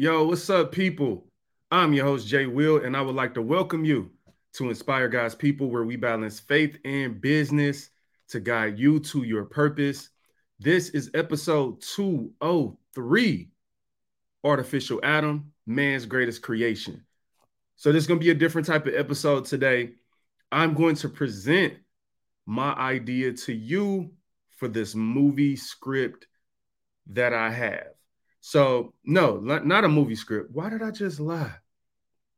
Yo, what's up, people? I'm your host, Jay Will, and I would like to welcome you to Inspire God's People, where we balance faith and business to guide you to your purpose. This is episode 203 Artificial Adam, Man's Greatest Creation. So, this is going to be a different type of episode today. I'm going to present my idea to you for this movie script that I have. So, no, not a movie script. Why did I just lie?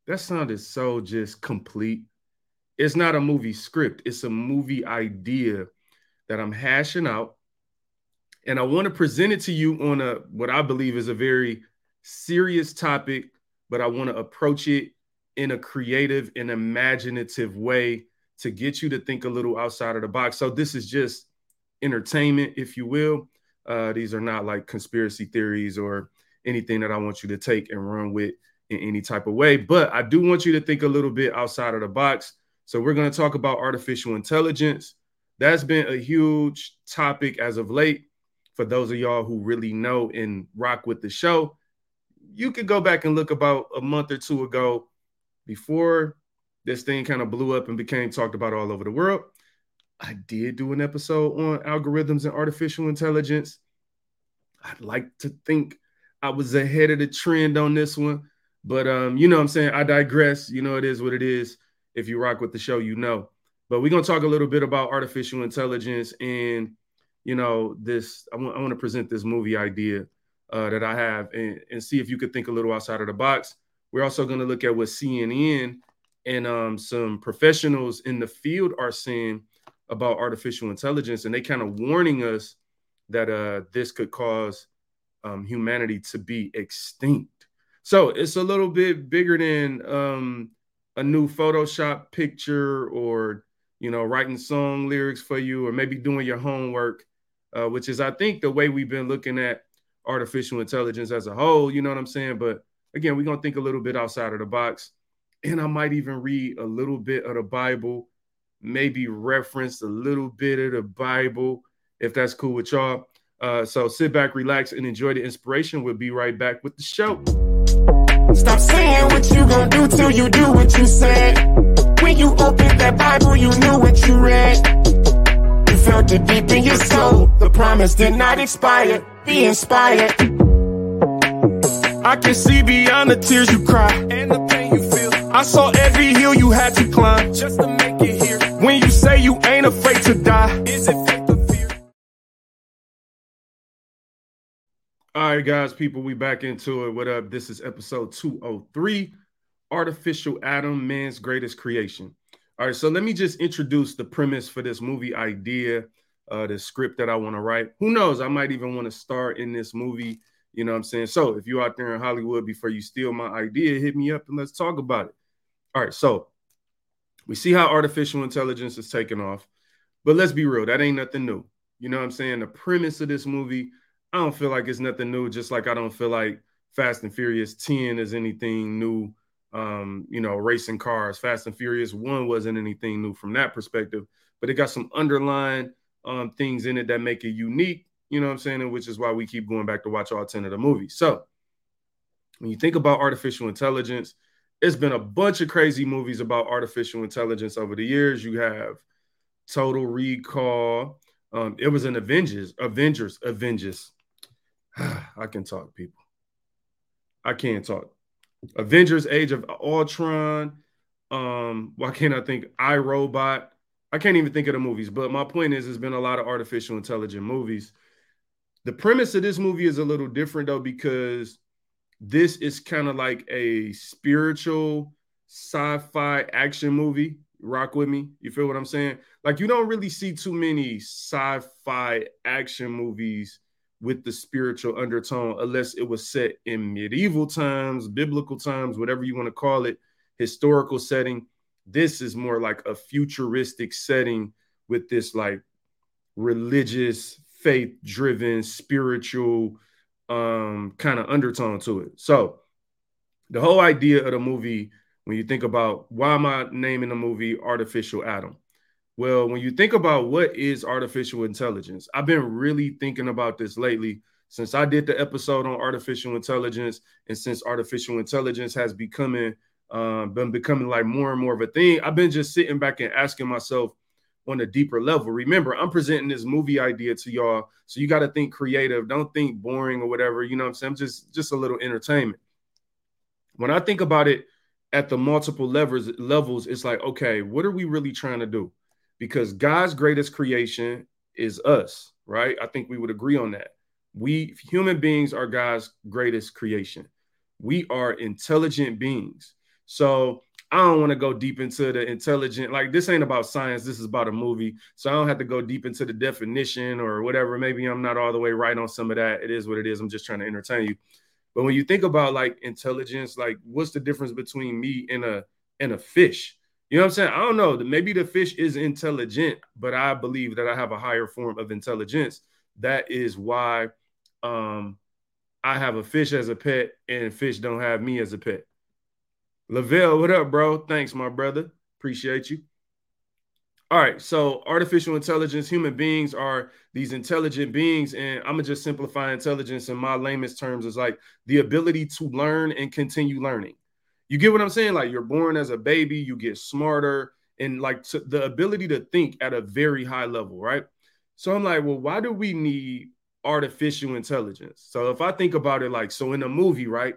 That sounded so just complete. It's not a movie script, it's a movie idea that I'm hashing out. And I want to present it to you on a what I believe is a very serious topic, but I want to approach it in a creative and imaginative way to get you to think a little outside of the box. So this is just entertainment, if you will. Uh, these are not like conspiracy theories or anything that I want you to take and run with in any type of way. But I do want you to think a little bit outside of the box. So we're going to talk about artificial intelligence. That's been a huge topic as of late. For those of y'all who really know and rock with the show, you could go back and look about a month or two ago before this thing kind of blew up and became talked about all over the world. I did do an episode on algorithms and artificial intelligence. I'd like to think I was ahead of the trend on this one, but um, you know I'm saying? I digress. You know, it is what it is. If you rock with the show, you know. But we're gonna talk a little bit about artificial intelligence and you know, this I want want to present this movie idea uh, that I have and, and see if you could think a little outside of the box. We're also going to look at what CNN and um, some professionals in the field are saying about artificial intelligence, and they kind of warning us that uh, this could cause um, humanity to be extinct. So it's a little bit bigger than um, a new Photoshop picture or you know writing song lyrics for you or maybe doing your homework, uh, which is I think the way we've been looking at artificial intelligence as a whole. You know what I'm saying? But again, we're gonna think a little bit outside of the box, and I might even read a little bit of the Bible maybe reference a little bit of the Bible, if that's cool with y'all. Uh, so sit back, relax, and enjoy the inspiration. We'll be right back with the show. Stop saying what you gonna do till you do what you said. When you opened that Bible, you knew what you read. You felt it deep in your soul. The promise did not expire. Be inspired. I can see beyond the tears you cry and the pain you feel. I saw every hill you had to climb just to make it here. When you say you ain't afraid to die, is it faith or fear? All right, guys, people, we back into it. What up? This is episode 203 Artificial Adam, Man's Greatest Creation. All right, so let me just introduce the premise for this movie idea, uh, the script that I want to write. Who knows? I might even want to star in this movie. You know what I'm saying? So if you're out there in Hollywood before you steal my idea, hit me up and let's talk about it. All right, so we see how artificial intelligence is taking off, but let's be real, that ain't nothing new. You know what I'm saying? The premise of this movie, I don't feel like it's nothing new, just like I don't feel like Fast and Furious 10 is anything new. Um, you know, racing cars, Fast and Furious 1 wasn't anything new from that perspective, but it got some underlying um, things in it that make it unique, you know what I'm saying? And which is why we keep going back to watch all 10 of the movies. So when you think about artificial intelligence, it's been a bunch of crazy movies about artificial intelligence over the years. You have Total Recall. Um, it was an Avengers, Avengers, Avengers. I can talk, people. I can't talk. Avengers: Age of Ultron. Um, why can't I think iRobot? I can't even think of the movies. But my point is, there's been a lot of artificial intelligent movies. The premise of this movie is a little different though because this is kind of like a spiritual sci-fi action movie. Rock with me. You feel what I'm saying? Like you don't really see too many sci-fi action movies with the spiritual undertone unless it was set in medieval times, biblical times, whatever you want to call it, historical setting. This is more like a futuristic setting with this like religious, faith driven, spiritual um, kind of undertone to it. So the whole idea of the movie, when you think about why am I naming the movie Artificial Adam? Well, when you think about what is artificial intelligence, I've been really thinking about this lately since I did the episode on artificial intelligence, and since artificial intelligence has becoming um, been becoming like more and more of a thing, I've been just sitting back and asking myself on a deeper level. Remember, I'm presenting this movie idea to y'all, so you got to think creative. Don't think boring or whatever. You know what I'm saying? Just just a little entertainment. When I think about it at the multiple levels levels, it's like, okay, what are we really trying to do? Because God's greatest creation is us, right? I think we would agree on that. We human beings are God's greatest creation. We are intelligent beings. So I don't want to go deep into the intelligent. Like this ain't about science. This is about a movie. So I don't have to go deep into the definition or whatever. Maybe I'm not all the way right on some of that. It is what it is. I'm just trying to entertain you. But when you think about like intelligence, like what's the difference between me and a and a fish? You know what I'm saying? I don't know. Maybe the fish is intelligent, but I believe that I have a higher form of intelligence. That is why um I have a fish as a pet and fish don't have me as a pet. Lavelle, what up, bro? Thanks, my brother. Appreciate you. All right, so artificial intelligence, human beings are these intelligent beings, and I'm gonna just simplify intelligence in my lamest terms is like the ability to learn and continue learning. You get what I'm saying? Like you're born as a baby, you get smarter, and like the ability to think at a very high level, right? So I'm like, well, why do we need artificial intelligence? So if I think about it, like, so in a movie, right?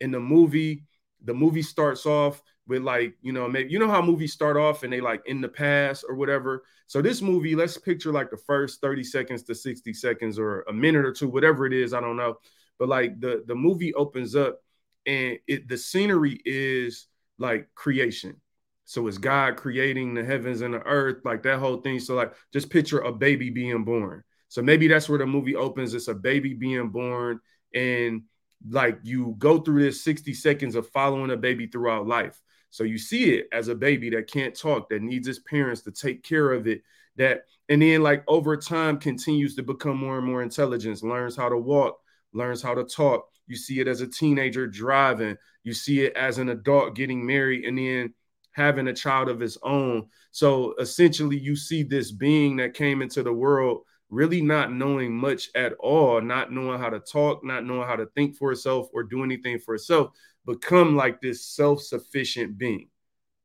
In the movie, the movie starts off with like you know maybe you know how movies start off and they like in the past or whatever? So this movie let's picture like the first 30 seconds to 60 seconds or a minute or two whatever it is i don't know. But like the the movie opens up and it the scenery is like creation. So it's god creating the heavens and the earth like that whole thing. So like just picture a baby being born. So maybe that's where the movie opens. It's a baby being born and like you go through this 60 seconds of following a baby throughout life so you see it as a baby that can't talk, that needs its parents to take care of it, that and then like over time continues to become more and more intelligent, learns how to walk, learns how to talk. You see it as a teenager driving, you see it as an adult getting married and then having a child of his own. So essentially you see this being that came into the world really not knowing much at all, not knowing how to talk, not knowing how to think for itself or do anything for itself become like this self sufficient being.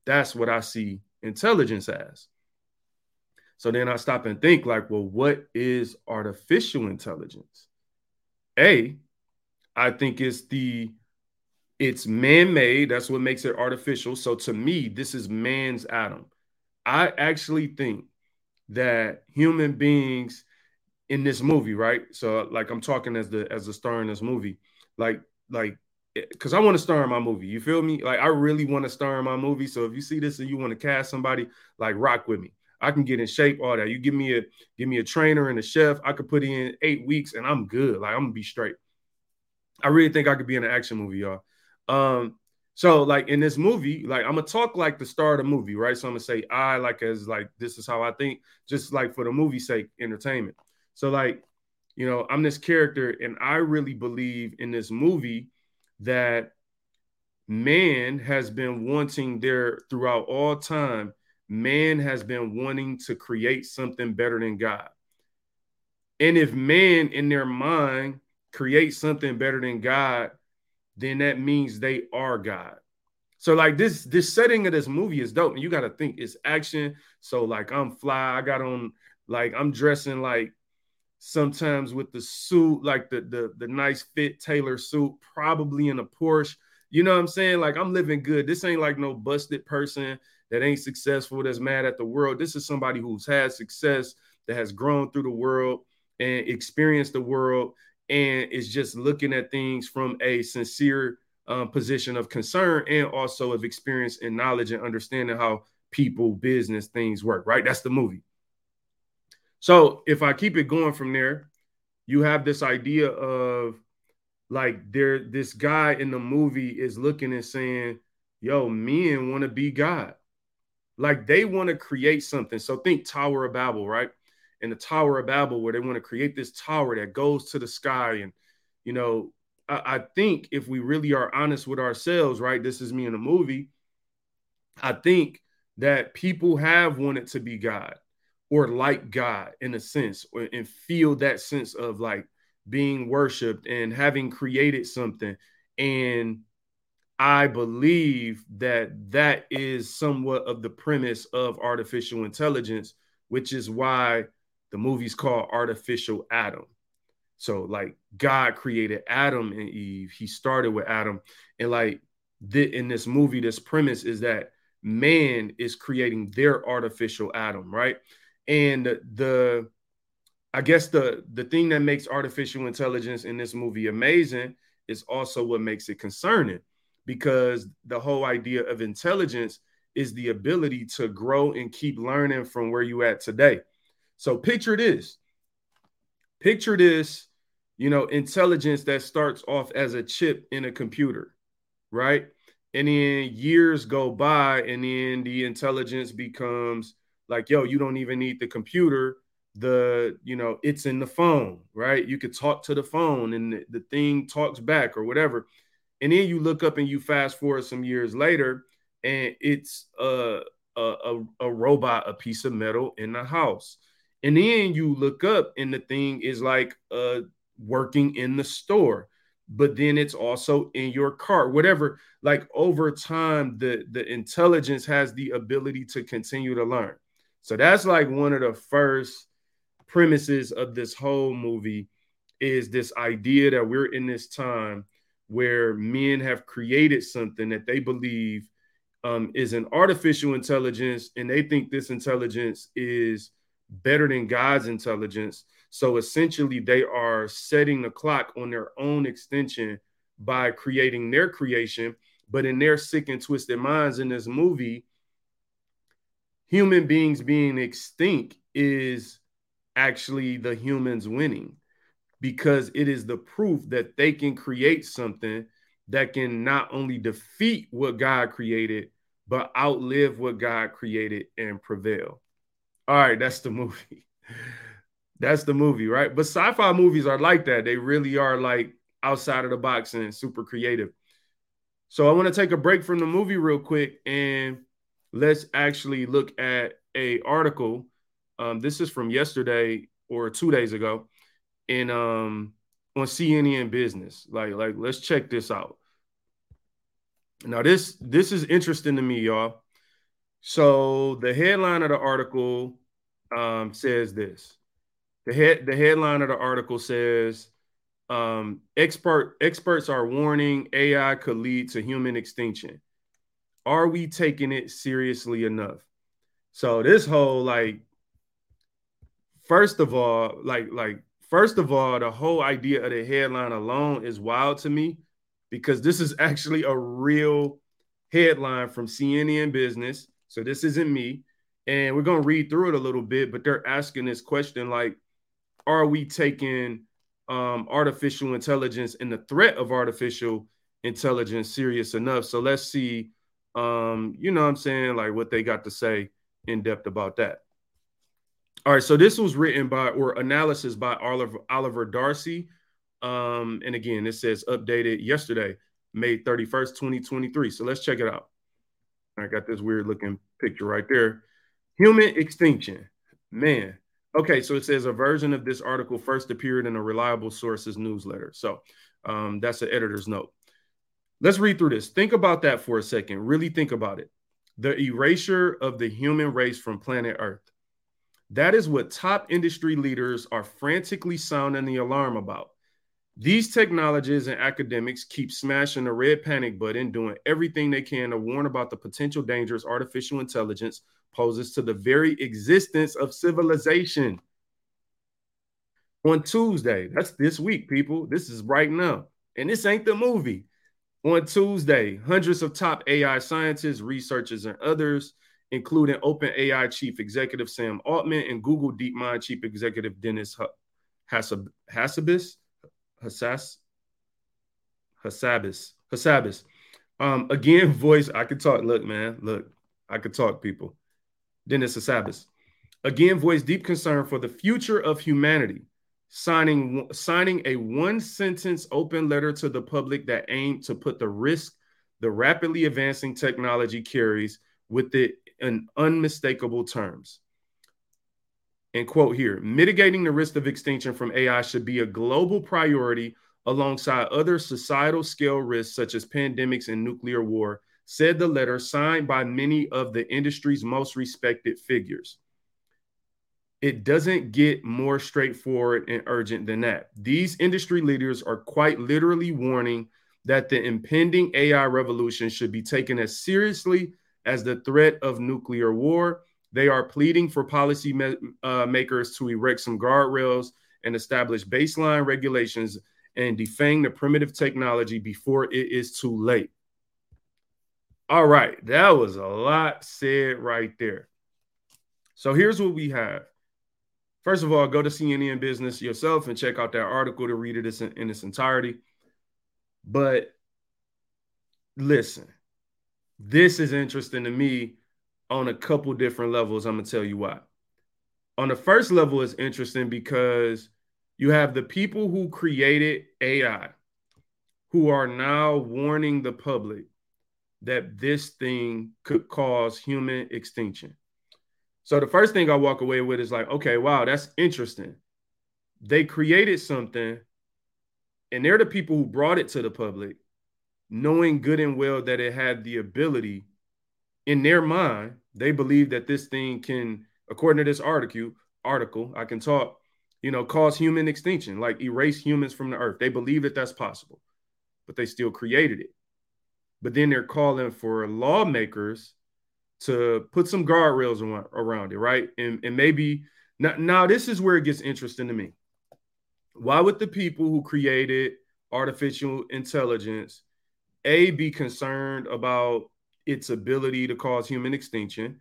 That's what I see intelligence as. So then I stop and think, like, well, what is artificial intelligence? A, I think it's the it's man-made. That's what makes it artificial. So to me, this is man's Adam. I actually think that human beings in this movie, right? So like I'm talking as the as the star in this movie, like like because I want to star in my movie. You feel me? Like I really want to star in my movie. So if you see this and you want to cast somebody, like rock with me. I can get in shape, all that. You give me a give me a trainer and a chef. I could put in eight weeks and I'm good. Like I'm gonna be straight. I really think I could be in an action movie, y'all. Um, so like in this movie, like I'm gonna talk like the star of the movie, right? So I'm gonna say I like as like this is how I think, just like for the movie sake, entertainment. So like, you know, I'm this character, and I really believe in this movie that man has been wanting there throughout all time. Man has been wanting to create something better than god. And if man in their mind creates something better than god then that means they are god. So like this this setting of this movie is dope and you got to think it's action. So like i'm fly i got on like i'm dressing like sometimes with the suit, like the the the nice fit tailor suit, probably in a Porsche. You know what I'm saying? Like I'm living good. This ain't like no busted person that ain't successful, that's mad at the world. This is somebody who's had success, that has grown through the world and experienced the world, and is just looking at things from a sincere um, position of concern and also of experience and knowledge and understanding how people, business, things work. Right? That's the movie. So if I keep it going from there, you have this idea of like there, this guy in the movie is looking and saying, yo, men want to be God. Like they want to create something. So think Tower of Babel, right? In the Tower of Babel, where they want to create this tower that goes to the sky. And, you know, I, I think if we really are honest with ourselves, right? This is me in a movie. I think that people have wanted to be God or like God in a sense, or, and feel that sense of like being worshiped and having created something. And I believe that that is somewhat of the premise of artificial intelligence, which is why the movie's called Artificial Adam. So, like, God created Adam and Eve. He started with Adam. And, like, in this movie, this premise is that man is creating their artificial Adam, right? And the, I guess the the thing that makes artificial intelligence in this movie amazing is also what makes it concerning because the whole idea of intelligence is the ability to grow and keep learning from where you at today. So picture this. Picture this, you know, intelligence that starts off as a chip in a computer, right? And then years go by and then the intelligence becomes like, yo, you don't even need the computer. The, you know, it's in the phone, right? You could talk to the phone and the, the thing talks back or whatever and then you look up and you fast forward some years later and it's a, a, a, robot a piece of metal in the house and then you look up and the thing is like uh working in the store but then it's also in your car whatever like over time the the intelligence has the ability to continue to learn so that's like one of the first premises of this whole movie is this idea that we're in this time where men have created something that they believe um, is an artificial intelligence, and they think this intelligence is better than God's intelligence. So essentially, they are setting the clock on their own extension by creating their creation. But in their sick and twisted minds in this movie, human beings being extinct is actually the humans winning because it is the proof that they can create something that can not only defeat what God created, but outlive what God created and prevail. All right, that's the movie. that's the movie, right? But sci fi movies are like that. They really are like outside of the box and super creative. So I want to take a break from the movie real quick and let's actually look at a article. Um, this is from yesterday or two days ago in um on CNN business. Like, like let's check this out. Now, this this is interesting to me, y'all. So the headline of the article um, says this. The head the headline of the article says um, expert experts are warning AI could lead to human extinction. Are we taking it seriously enough? So this whole like, first of all, like like first of all, the whole idea of the headline alone is wild to me because this is actually a real headline from CNN Business. So this isn't me. And we're going to read through it a little bit, but they're asking this question like, are we taking um, artificial intelligence and the threat of artificial intelligence serious enough? So let's see, um, you know what I'm saying, like what they got to say in depth about that. All right, so this was written by or analysis by Oliver Oliver Darcy. Um, and again, it says updated yesterday, May 31st, 2023. So let's check it out. I got this weird looking picture right there. Human extinction. Man. Okay, so it says a version of this article first appeared in a reliable sources newsletter. So um, that's an editor's note. Let's read through this. Think about that for a second. Really think about it. The erasure of the human race from planet Earth. That is what top industry leaders are frantically sounding the alarm about. These technologists and academics keep smashing the red panic button, doing everything they can to warn about the potential dangers artificial intelligence poses to the very existence of civilization. On Tuesday, that's this week, people. This is right now. And this ain't the movie. On Tuesday, hundreds of top AI scientists, researchers, and others including OpenAI chief executive Sam Altman and Google DeepMind chief executive Demis Hassabis, Hassabis, Hassabis. Um, again, voice, I could talk. Look, man, look, I could talk, people. Demis Hassabis. Again, voice deep concern for the future of humanity, signing signing a one sentence open letter to the public that aimed to put the risk the rapidly advancing technology carries with it in unmistakable terms. And quote here mitigating the risk of extinction from AI should be a global priority alongside other societal scale risks such as pandemics and nuclear war, said the letter signed by many of the industry's most respected figures. It doesn't get more straightforward and urgent than that. These industry leaders are quite literally warning that the impending AI revolution should be taken as seriously as the threat of nuclear war. They are pleading for policy ma- uh, makers to erect some guardrails and establish baseline regulations and defang the primitive technology before it is too late. All right, that was a lot said right there. So here's what we have. First of all, go to CNN Business yourself and check out that article to read it in, in its entirety. But listen, this is interesting to me on a couple different levels. I'm gonna tell you why. On the first level, it's interesting because you have the people who created AI who are now warning the public that this thing could cause human extinction. So the first thing I walk away with is like, okay, wow, that's interesting. They created something and they're the people who brought it to the public, knowing good and well that it had the ability in their mind, they believe that this thing can, according to this article, article, I can talk, you know, cause human extinction, like erase humans from the earth. They believe that that's possible, but they still created it. But then they're calling for lawmakers to put some guardrails around it, right? And, and maybe now, now this is where it gets interesting to me. Why would the people who created artificial intelligence a be concerned about its ability to cause human extinction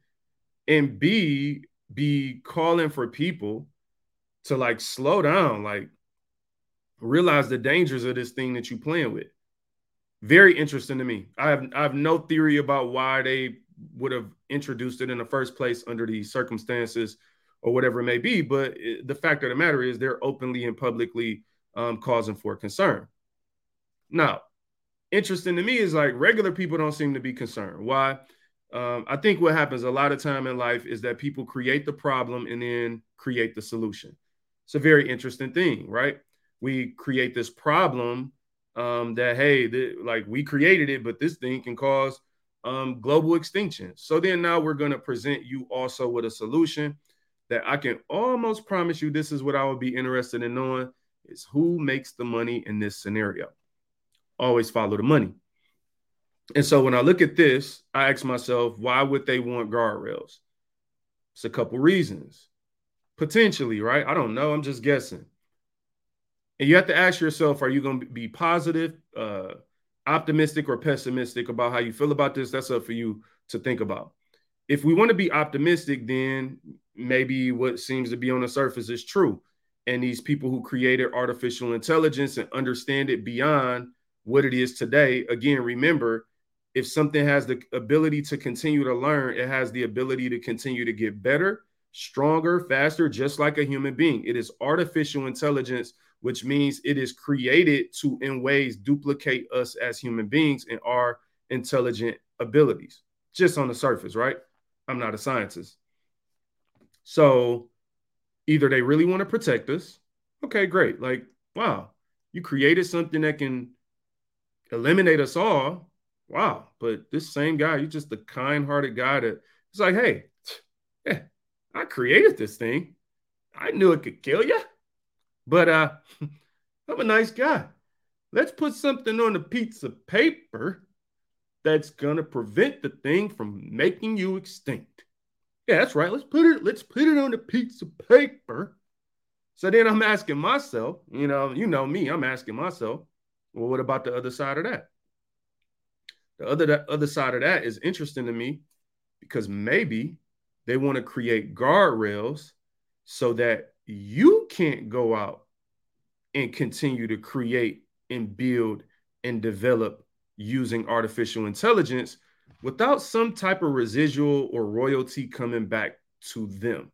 and b be calling for people to like slow down, like realize the dangers of this thing that you're playing with. Very interesting to me. I have I have no theory about why they would have introduced it in the first place under these circumstances or whatever it may be. But it, the fact of the matter is, they're openly and publicly um, causing for concern. Now, interesting to me is like regular people don't seem to be concerned. Why? Um, I think what happens a lot of time in life is that people create the problem and then create the solution. It's a very interesting thing, right? We create this problem um, that hey, like we created it, but this thing can cause um, global extinction. So then now we're going to present you also with a solution that I can almost promise you this is what I would be interested in knowing is who makes the money in this scenario. Always follow the money. And so when I look at this, I ask myself, why would they want guardrails? It's a couple reasons. Potentially, right? I don't know. I'm just guessing. And you have to ask yourself, are you going to be positive, uh, optimistic, or pessimistic about how you feel about this? That's up for you to think about. If we want to be optimistic, then maybe what seems to be on the surface is true. And these people who created artificial intelligence and understand it beyond what it is today, again, remember, if something has the ability to continue to learn, it has the ability to continue to get better stronger, faster, just like a human being. It is artificial intelligence, which means it is created to, in ways, duplicate us as human beings and our intelligent abilities, just on the surface, right? I'm not a scientist. So either they really want to protect us. Okay, great. Like, wow, you created something that can eliminate us all. Wow. But this same guy, you're just the kind hearted guy that it's like, hey, yeah, I created this thing. I knew it could kill you. But uh, I'm a nice guy. Let's put something on a piece of paper that's gonna prevent the thing from making you extinct. Yeah, that's right. Let's put it, let's put it on a piece of paper. So then I'm asking myself, you know, you know me, I'm asking myself, well, what about the other side of that? The other the other side of that is interesting to me because maybe they want to create guardrails so that you can't go out and continue to create and build and develop using artificial intelligence without some type of residual or royalty coming back to them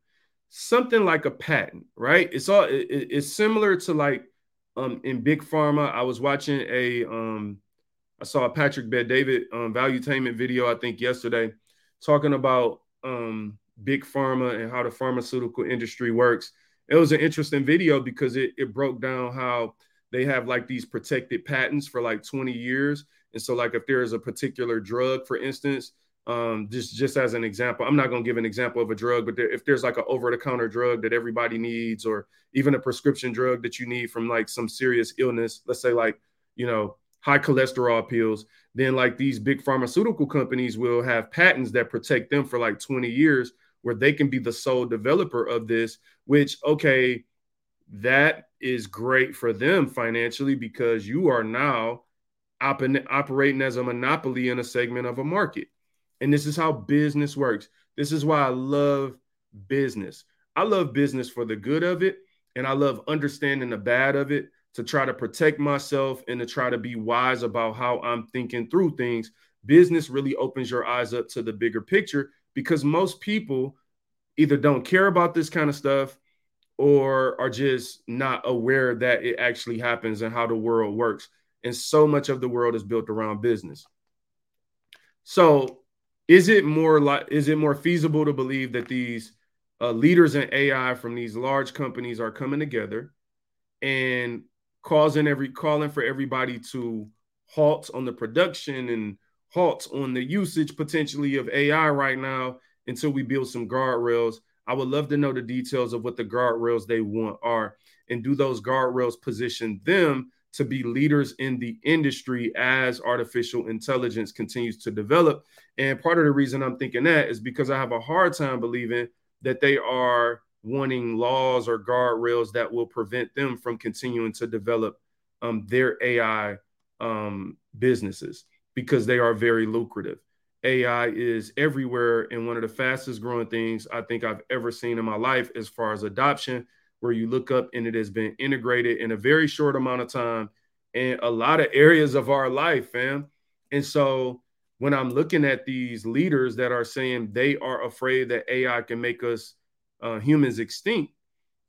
something like a patent right it's all it, it's similar to like um in big pharma i was watching a um i saw a Patrick Bet-David um valuetainment video i think yesterday talking about um big pharma and how the pharmaceutical industry works. It was an interesting video because it, it broke down how they have like these protected patents for like 20 years. And so, like, if there is a particular drug, for instance, um, just just as an example, I'm not going to give an example of a drug, but there, if there's like an over-the-counter drug that everybody needs, or even a prescription drug that you need from like some serious illness, let's say like you know high cholesterol pills, then like these big pharmaceutical companies will have patents that protect them for like 20 years, where they can be the sole developer of this. Which okay, that is great for them financially because you are now op- operating as a monopoly in a segment of a market and this is how business works. This is why I love business. I love business for the good of it, and I love understanding the bad of it to try to protect myself and to try to be wise about how I'm thinking through things. Business really opens your eyes up to the bigger picture because most people either don't care about this kind of stuff or are just not aware that it actually happens and how the world works. And so much of the world is built around business. So is it more like is it more feasible to believe that these uh, leaders in AI from these large companies are coming together and causing every calling for everybody to halt on the production and halt on the usage potentially of AI right now until we build some guardrails. I would love to know the details of what the guardrails they want are, and do those guardrails position them to be leaders in the industry as artificial intelligence continues to develop. And part of the reason I'm thinking that is because I have a hard time believing that they are wanting laws or guardrails that will prevent them from continuing to develop um, their AI um, businesses because they are very lucrative. AI is everywhere and one of the fastest growing things I think I've ever seen in my life as far as adoption where you look up and it has been integrated in a very short amount of time in a lot of areas of our life, fam. And so when I'm looking at these leaders that are saying they are afraid that AI can make us uh, humans extinct,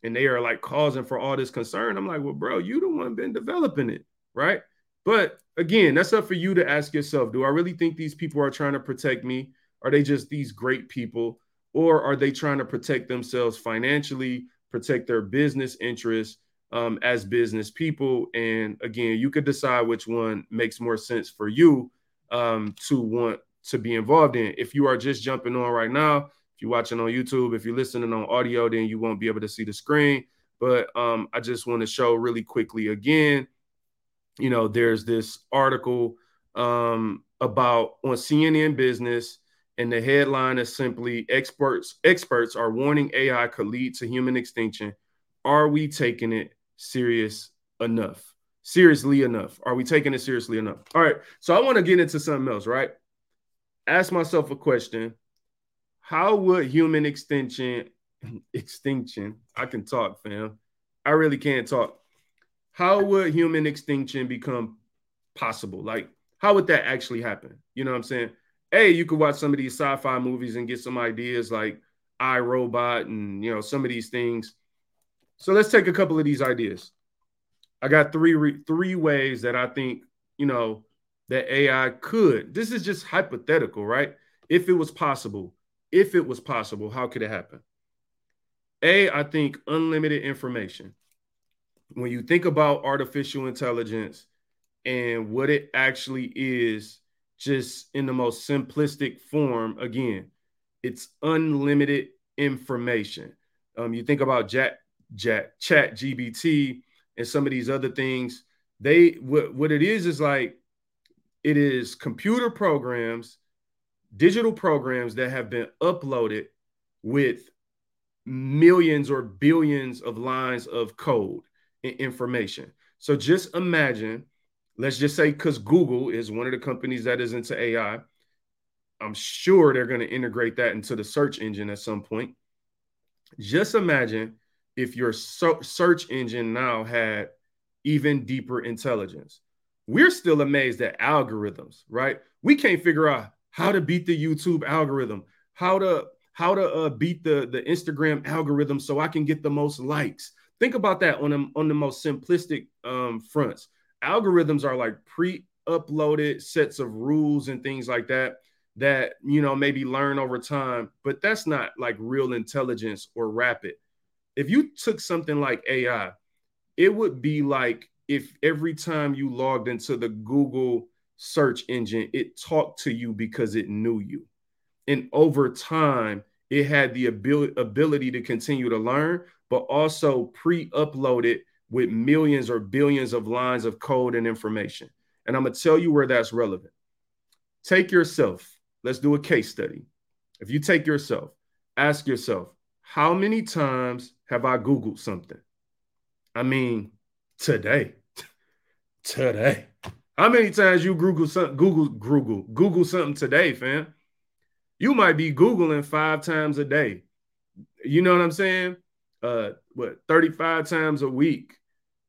and they are like causing for all this concern, I'm like, well, bro, you the one been developing it, right? But again, that's up for you to ask yourself: Do I really think these people are trying to protect me? Are they just these great people, or are they trying to protect themselves financially? protect their business interests um, as business people. And again, you could decide which one makes more sense for you um, to want to be involved in. If you are just jumping on right now, if you're watching on YouTube, if you're listening on audio, then you won't be able to see the screen. But um, I just want to show really quickly again, you know, there's this article um, about on CNN Business and the headline is simply experts experts are warning AI could lead to human extinction. Are we taking it serious enough? Seriously enough? Are we taking it seriously enough? All right. So I want to get into something else, right? Ask myself a question. How would human extinction extinction? I can talk, fam. I really can't talk. How would human extinction become possible? Like, how would that actually happen? You know what I'm saying? hey, you could watch some of these sci-fi movies and get some ideas like I Robot and you know some of these things. So let's take a couple of these ideas. I got three re- three ways that I think you know that AI could. This is just hypothetical, right? If it was possible, if it was possible, how could it happen? A, I think unlimited information. When you think about artificial intelligence and what it actually is just in the most simplistic form. Again, it's unlimited information. Um, you think about Chat, Chat, Chat GPT and some of these other things. They what, what it is is like it is computer programs, digital programs that have been uploaded with millions or billions of lines of code information. So just imagine let's just say because Google is one of the companies that is into AI, I'm sure they're going to integrate that into the search engine at some point. Just imagine if your search engine now had even deeper intelligence. We're still amazed at algorithms, right? We can't figure out how to beat the YouTube algorithm, how to how to uh, beat the the Instagram algorithm so I can get the most likes. Think about that on the, on the most simplistic um, fronts algorithms are like pre-uploaded sets of rules and things like that that you know maybe learn over time, but that's not like real intelligence or rapid. If you took something like AI, it would be like if every time you logged into the Google search engine, it talked to you because it knew you. And over time, it had the ability, ability to continue to learn, but also pre uploaded with millions or billions of lines of code and information. And I'm going to tell you where that's relevant. Take yourself, let's do a case study. If you take yourself, ask yourself, how many times have I Googled something? I mean, today. today. How many times you Google something, Google, Google, Google something today, fam? You might be Googling five times a day. You know what I'm saying? Uh, what 35 times a week.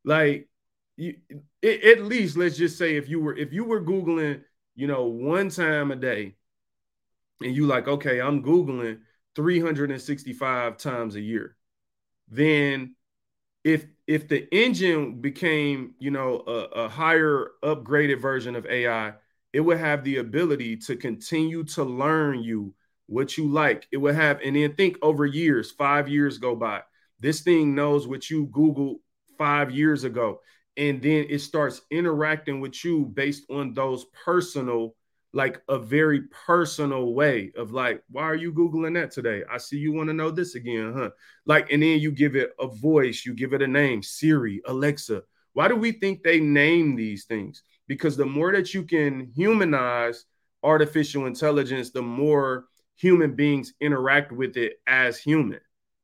Like you it, at least let's just say if you were if you were Googling, you know, one time a day, and you like, okay, I'm Googling 365 times a year, then if if the engine became, you know, a, a higher upgraded version of AI, it would have the ability to continue to learn you what you like. It would have, and then think over years, five years go by. This thing knows what you Google five years ago. And then it starts interacting with you based on those personal, like a very personal way of like, why are you Googling that today? I see you want to know this again, huh? Like, and then you give it a voice, you give it a name Siri, Alexa. Why do we think they name these things? Because the more that you can humanize artificial intelligence, the more human beings interact with it as human,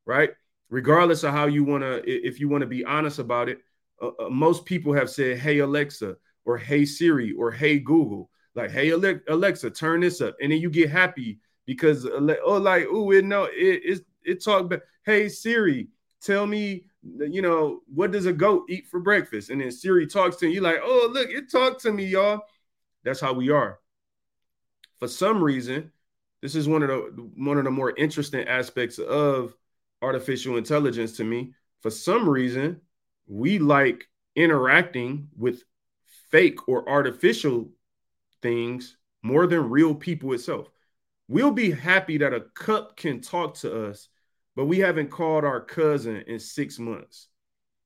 right? Regardless of how you want to if you want to be honest about it uh, uh, most people have said hey alexa or hey siri or hey google. Like hey alexa turn this up and then you get happy because oh like oh it no it it, it talk about hey siri tell me you know what does a goat eat for breakfast? And then siri talks to you like oh look it talked to me y'all. That's how we are. For some reason this is one of the one of the more interesting aspects of artificial intelligence to me. For some reason, we like interacting with fake or artificial things more than real people itself. We'll be happy that a cup can talk to us, but we haven't called our cousin in six months.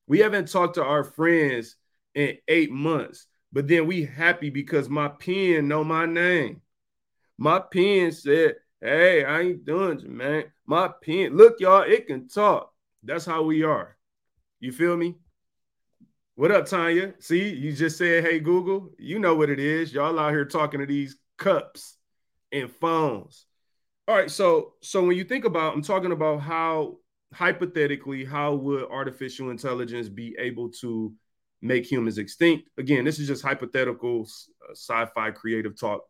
We haven't talked to our friends in eight months, but then we happy because my pen know my name. My pen said, Hey, I ain't done, man. My pen, look, y'all, it can talk. That's how we are. You feel me? What up, Tanya? See, you just said, hey, Google. You know what it is. Y'all out here talking to these cups and phones. All right, so so when you think about, I'm talking about how hypothetically, how would artificial intelligence be able to make humans extinct? Again, this is just hypothetical uh, sci-fi creative talk,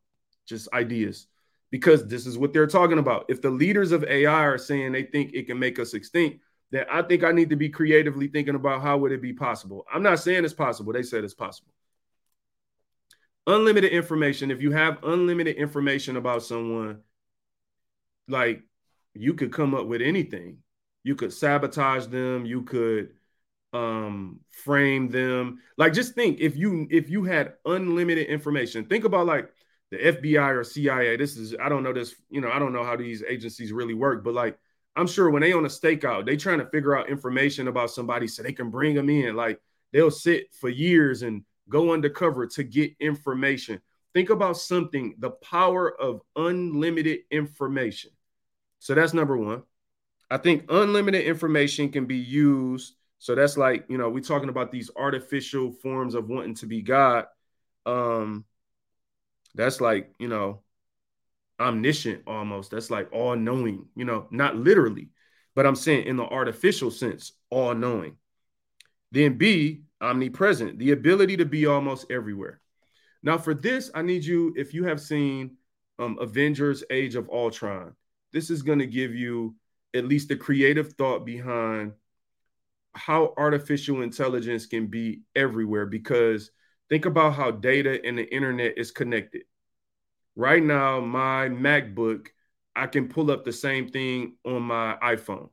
just ideas because this is what they're talking about. If the leaders of AI are saying they think it can make us extinct, then I think I need to be creatively thinking about how would it be possible. I'm not saying it's possible. They said it's possible. Unlimited information. If you have unlimited information about someone, like you could come up with anything. You could sabotage them. You could um frame them. Like just think if you if you had unlimited information. Think about like the FBI or CIA. This is I don't know this, you know, I don't know how these agencies really work, but like I'm sure when they on a stakeout, they trying to figure out information about somebody so they can bring them in. Like they'll sit for years and go undercover to get information. Think about something, the power of unlimited information. So that's number one. I think unlimited information can be used. So that's like, you know, we're talking about these artificial forms of wanting to be God. Um, that's like, you know, omniscient almost. That's like all knowing, you know, not literally, but I'm saying in the artificial sense, all knowing. Then B, omnipresent, the ability to be almost everywhere. Now, for this, I need you, if you have seen um, Avengers Age of Ultron, this is going to give you at least the creative thought behind how artificial intelligence can be everywhere because Think about how data and the internet is connected. Right now, my MacBook, I can pull up the same thing on my iPhone.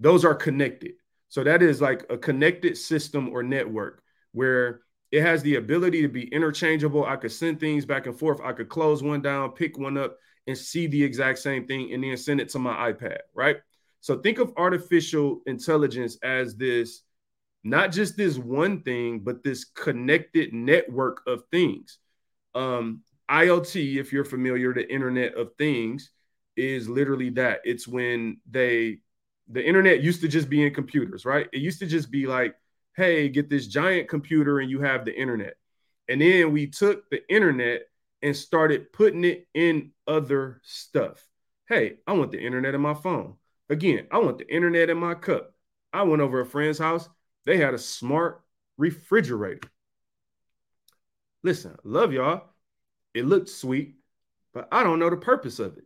Those are connected. So that is like a connected system or network where it has the ability to be interchangeable. I could send things back and forth. I could close one down, pick one up, and see the exact same thing, and then send it to my iPad, right? So think of artificial intelligence as this not just this one thing, but this connected network of things. Um, IoT, if you're familiar, the Internet of Things is literally that. It's when they, the internet used to just be in computers, right? It used to just be like, hey, get this giant computer and you have the internet. And then we took the internet and started putting it in other stuff. Hey, I want the internet in my phone. Again, I want the internet in my cup. I went over a friend's house. They had a smart refrigerator. Listen, love y'all. It looked sweet, but I don't know the purpose of it.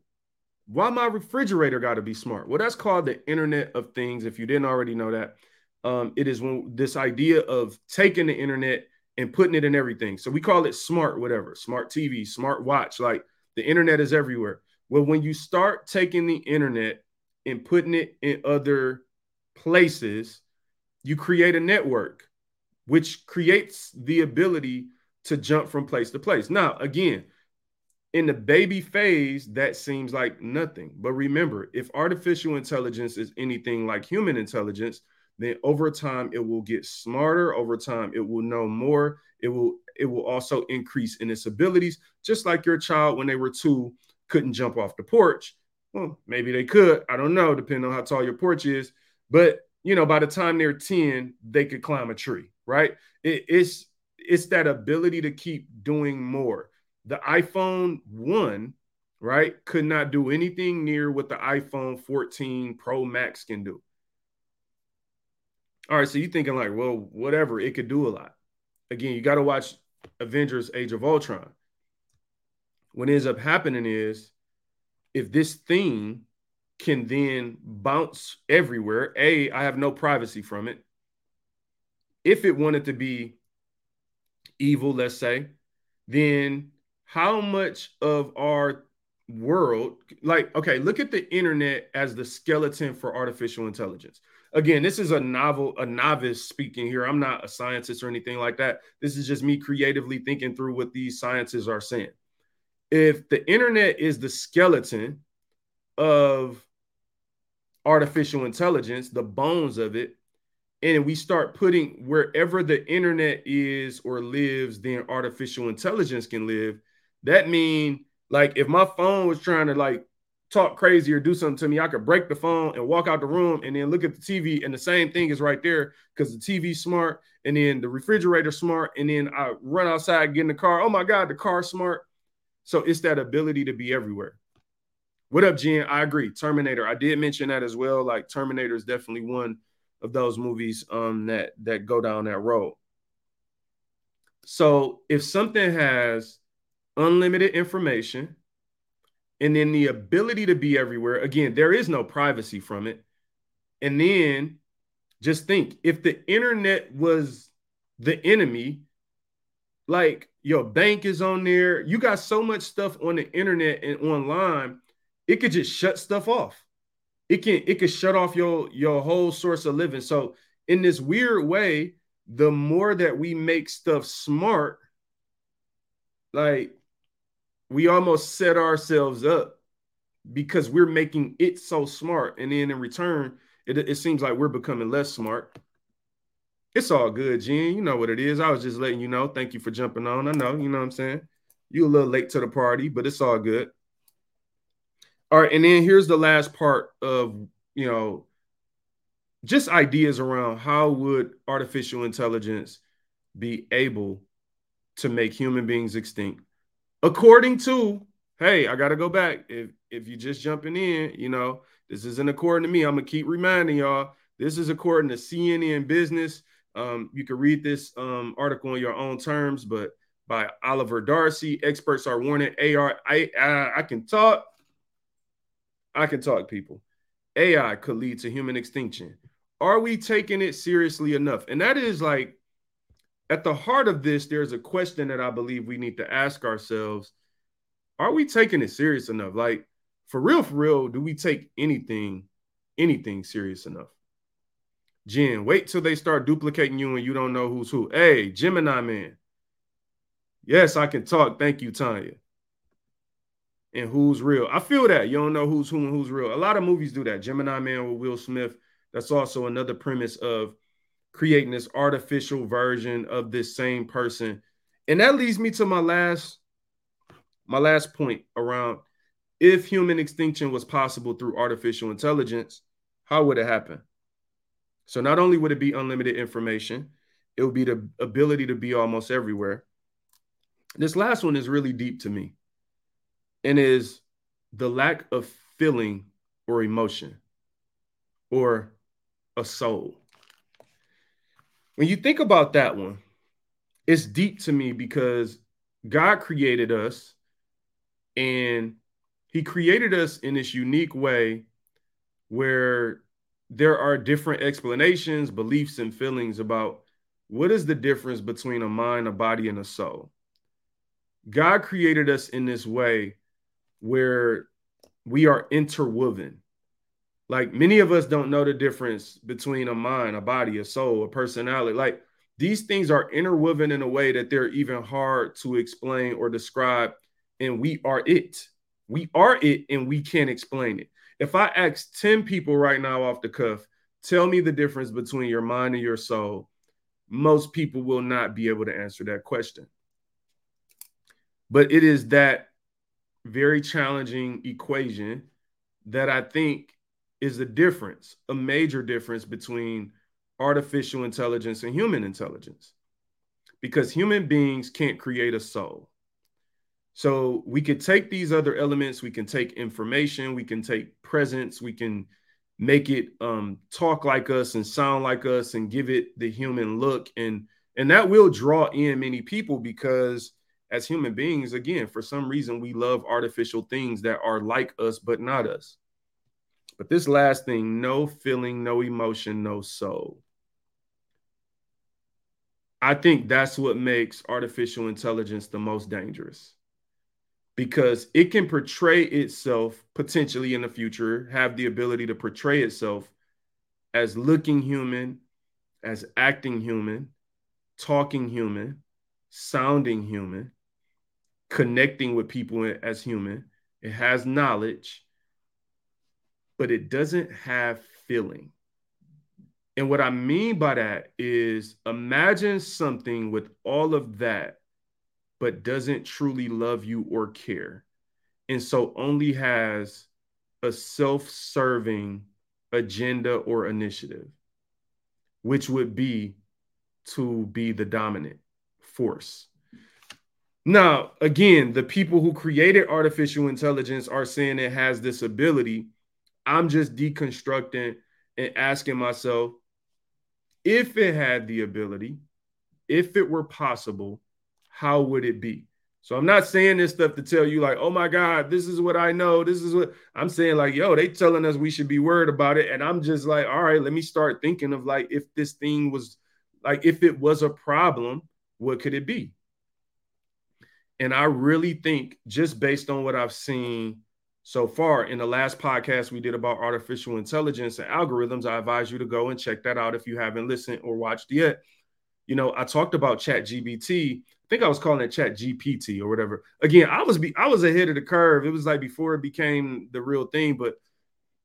Why my refrigerator got to be smart? Well, that's called the Internet of Things. If you didn't already know that, um, it is when this idea of taking the internet and putting it in everything. So we call it smart, whatever, smart TV, smart watch. Like the internet is everywhere. Well, when you start taking the internet and putting it in other places, you create a network, which creates the ability to jump from place to place. Now, again, in the baby phase, that seems like nothing. But remember, if artificial intelligence is anything like human intelligence, then over time it will get smarter. Over time, it will know more. It will it will also increase in its abilities, just like your child when they were two couldn't jump off the porch. Well, maybe they could. I don't know, depending on how tall your porch is. But you know, by the time they're 10, they could climb a tree, right? It, it's it's that ability to keep doing more. The iPhone 1, right, could not do anything near what the iPhone 14 Pro Max can do. All right, so you're thinking like, well, whatever, it could do a lot. Again, you got to watch Avengers Age of Ultron. What ends up happening is if this thing can then bounce everywhere, A, I have no privacy from it. If it wanted to be evil, let's say, then how much of our world, like, okay, look at the internet as the skeleton for artificial intelligence. Again, this is a novel, a novice speaking here. I'm not a scientist or anything like that. This is just me creatively thinking through what these sciences are saying. If the internet is the skeleton of artificial intelligence, the bones of it, and we start putting wherever the internet is or lives, then artificial intelligence can live. That mean like if my phone was trying to like talk crazy or do something to me, I could break the phone and walk out the room and then look at the TV and the same thing is right there because the TV's smart and then the refrigerator smart and then I run outside, get in the car. Oh my God, the car smart. So it's that ability to be everywhere. What up, Jen? I agree. Terminator. I did mention that as well. Like Terminator is definitely one of those movies um that that go down that road. So if something has unlimited information and then the ability to be everywhere, again, there is no privacy from it. And then just think if the internet was the enemy, like your bank is on there, you got so much stuff on the internet and online, it could just shut stuff off it can it can shut off your your whole source of living. So in this weird way, the more that we make stuff smart, like we almost set ourselves up because we're making it so smart, and then in return, it, it seems like we're becoming less smart. It's all good, Gene. You know what it is. I was just letting you know. Thank you for jumping on. I know, you know what I'm saying. You a little late to the party, but it's all good. All right, and then here's the last part of you know just ideas around how would artificial intelligence be able to make human beings extinct. According to hey i gotta go back. If if you're just jumping in you know this isn't according to me. I'm gonna keep reminding y'all this is according to cnn business. Um, you can read this um, article on your own terms but by oliver darcy. Experts are warning ar i i, I can talk I can talk, people. AI could lead to human extinction. Are we taking it seriously enough? And that is like at the heart of this, there's a question that I believe we need to ask ourselves. Are we taking it serious enough? Like, for real, for real, do we take anything, anything serious enough? Jen, wait till they start duplicating you and you don't know who's who. Hey, Gemini man. Yes, I can talk. Thank you, Tanya. And who's real? I feel that you don't know who's who and who's real. A lot of movies do that. Gemini Man with Will Smith. That's also another premise of creating this artificial version of this same person. And that leads me to my last my last point around if human extinction was possible through artificial intelligence, how would it happen? So not only would it be unlimited information, it would be the ability to be almost everywhere. This last one is really deep to me and is the lack of feeling or emotion or a soul. When you think about that one, it's deep to me because God created us and he created us in this unique way where there are different explanations, beliefs, and feelings about what is the difference between a mind, a body, and a soul. God created us in this way where we are interwoven. Like many of us don't know the difference between a mind, a body, a soul, a personality. Like these things are interwoven in a way that they're even hard to explain or describe. And we are it. We are it and we can't explain it. If I ask 10 people right now off the cuff, tell me the difference between your mind and your soul, most people will not be able to answer that question. But it is that very challenging equation that I think is a difference, a major difference between artificial intelligence and human intelligence. Because human beings can't create a soul. So we could take these other elements, we can take information, we can take presence, we can make it um, talk like us and sound like us and give it the human look and and that will draw in many people because as human beings, again, for some reason, we love artificial things that are like us, but not us. But this last thing no feeling, no emotion, no soul. I think that's what makes artificial intelligence the most dangerous because it can portray itself potentially in the future, have the ability to portray itself as looking human, as acting human, talking human, sounding human connecting with people as human. It has knowledge, but it doesn't have feeling. And what I mean by that is imagine something with all of that, but doesn't truly love you or care. And so only has a self serving agenda or initiative, which would be to be the dominant force. Now, again, the people who created artificial intelligence are saying it has this ability. I'm just deconstructing and asking myself if it had the ability, if it were possible, how would it be? So I'm not saying this stuff to tell you like, oh my God, this is what I know. This is what I'm saying. Like, yo, they telling us we should be worried about it. And I'm just like, all right, let me start thinking of like if this thing was like if it was a problem, what could it be? And I really think, just based on what I've seen so far in the last podcast we did about artificial intelligence and algorithms, I advise you to go and check that out if you haven't listened or watched yet. You know, I talked about Chat GBT. I think I was calling it Chat GPT or whatever. Again, I was be I was ahead of the curve. It was like before it became the real thing, but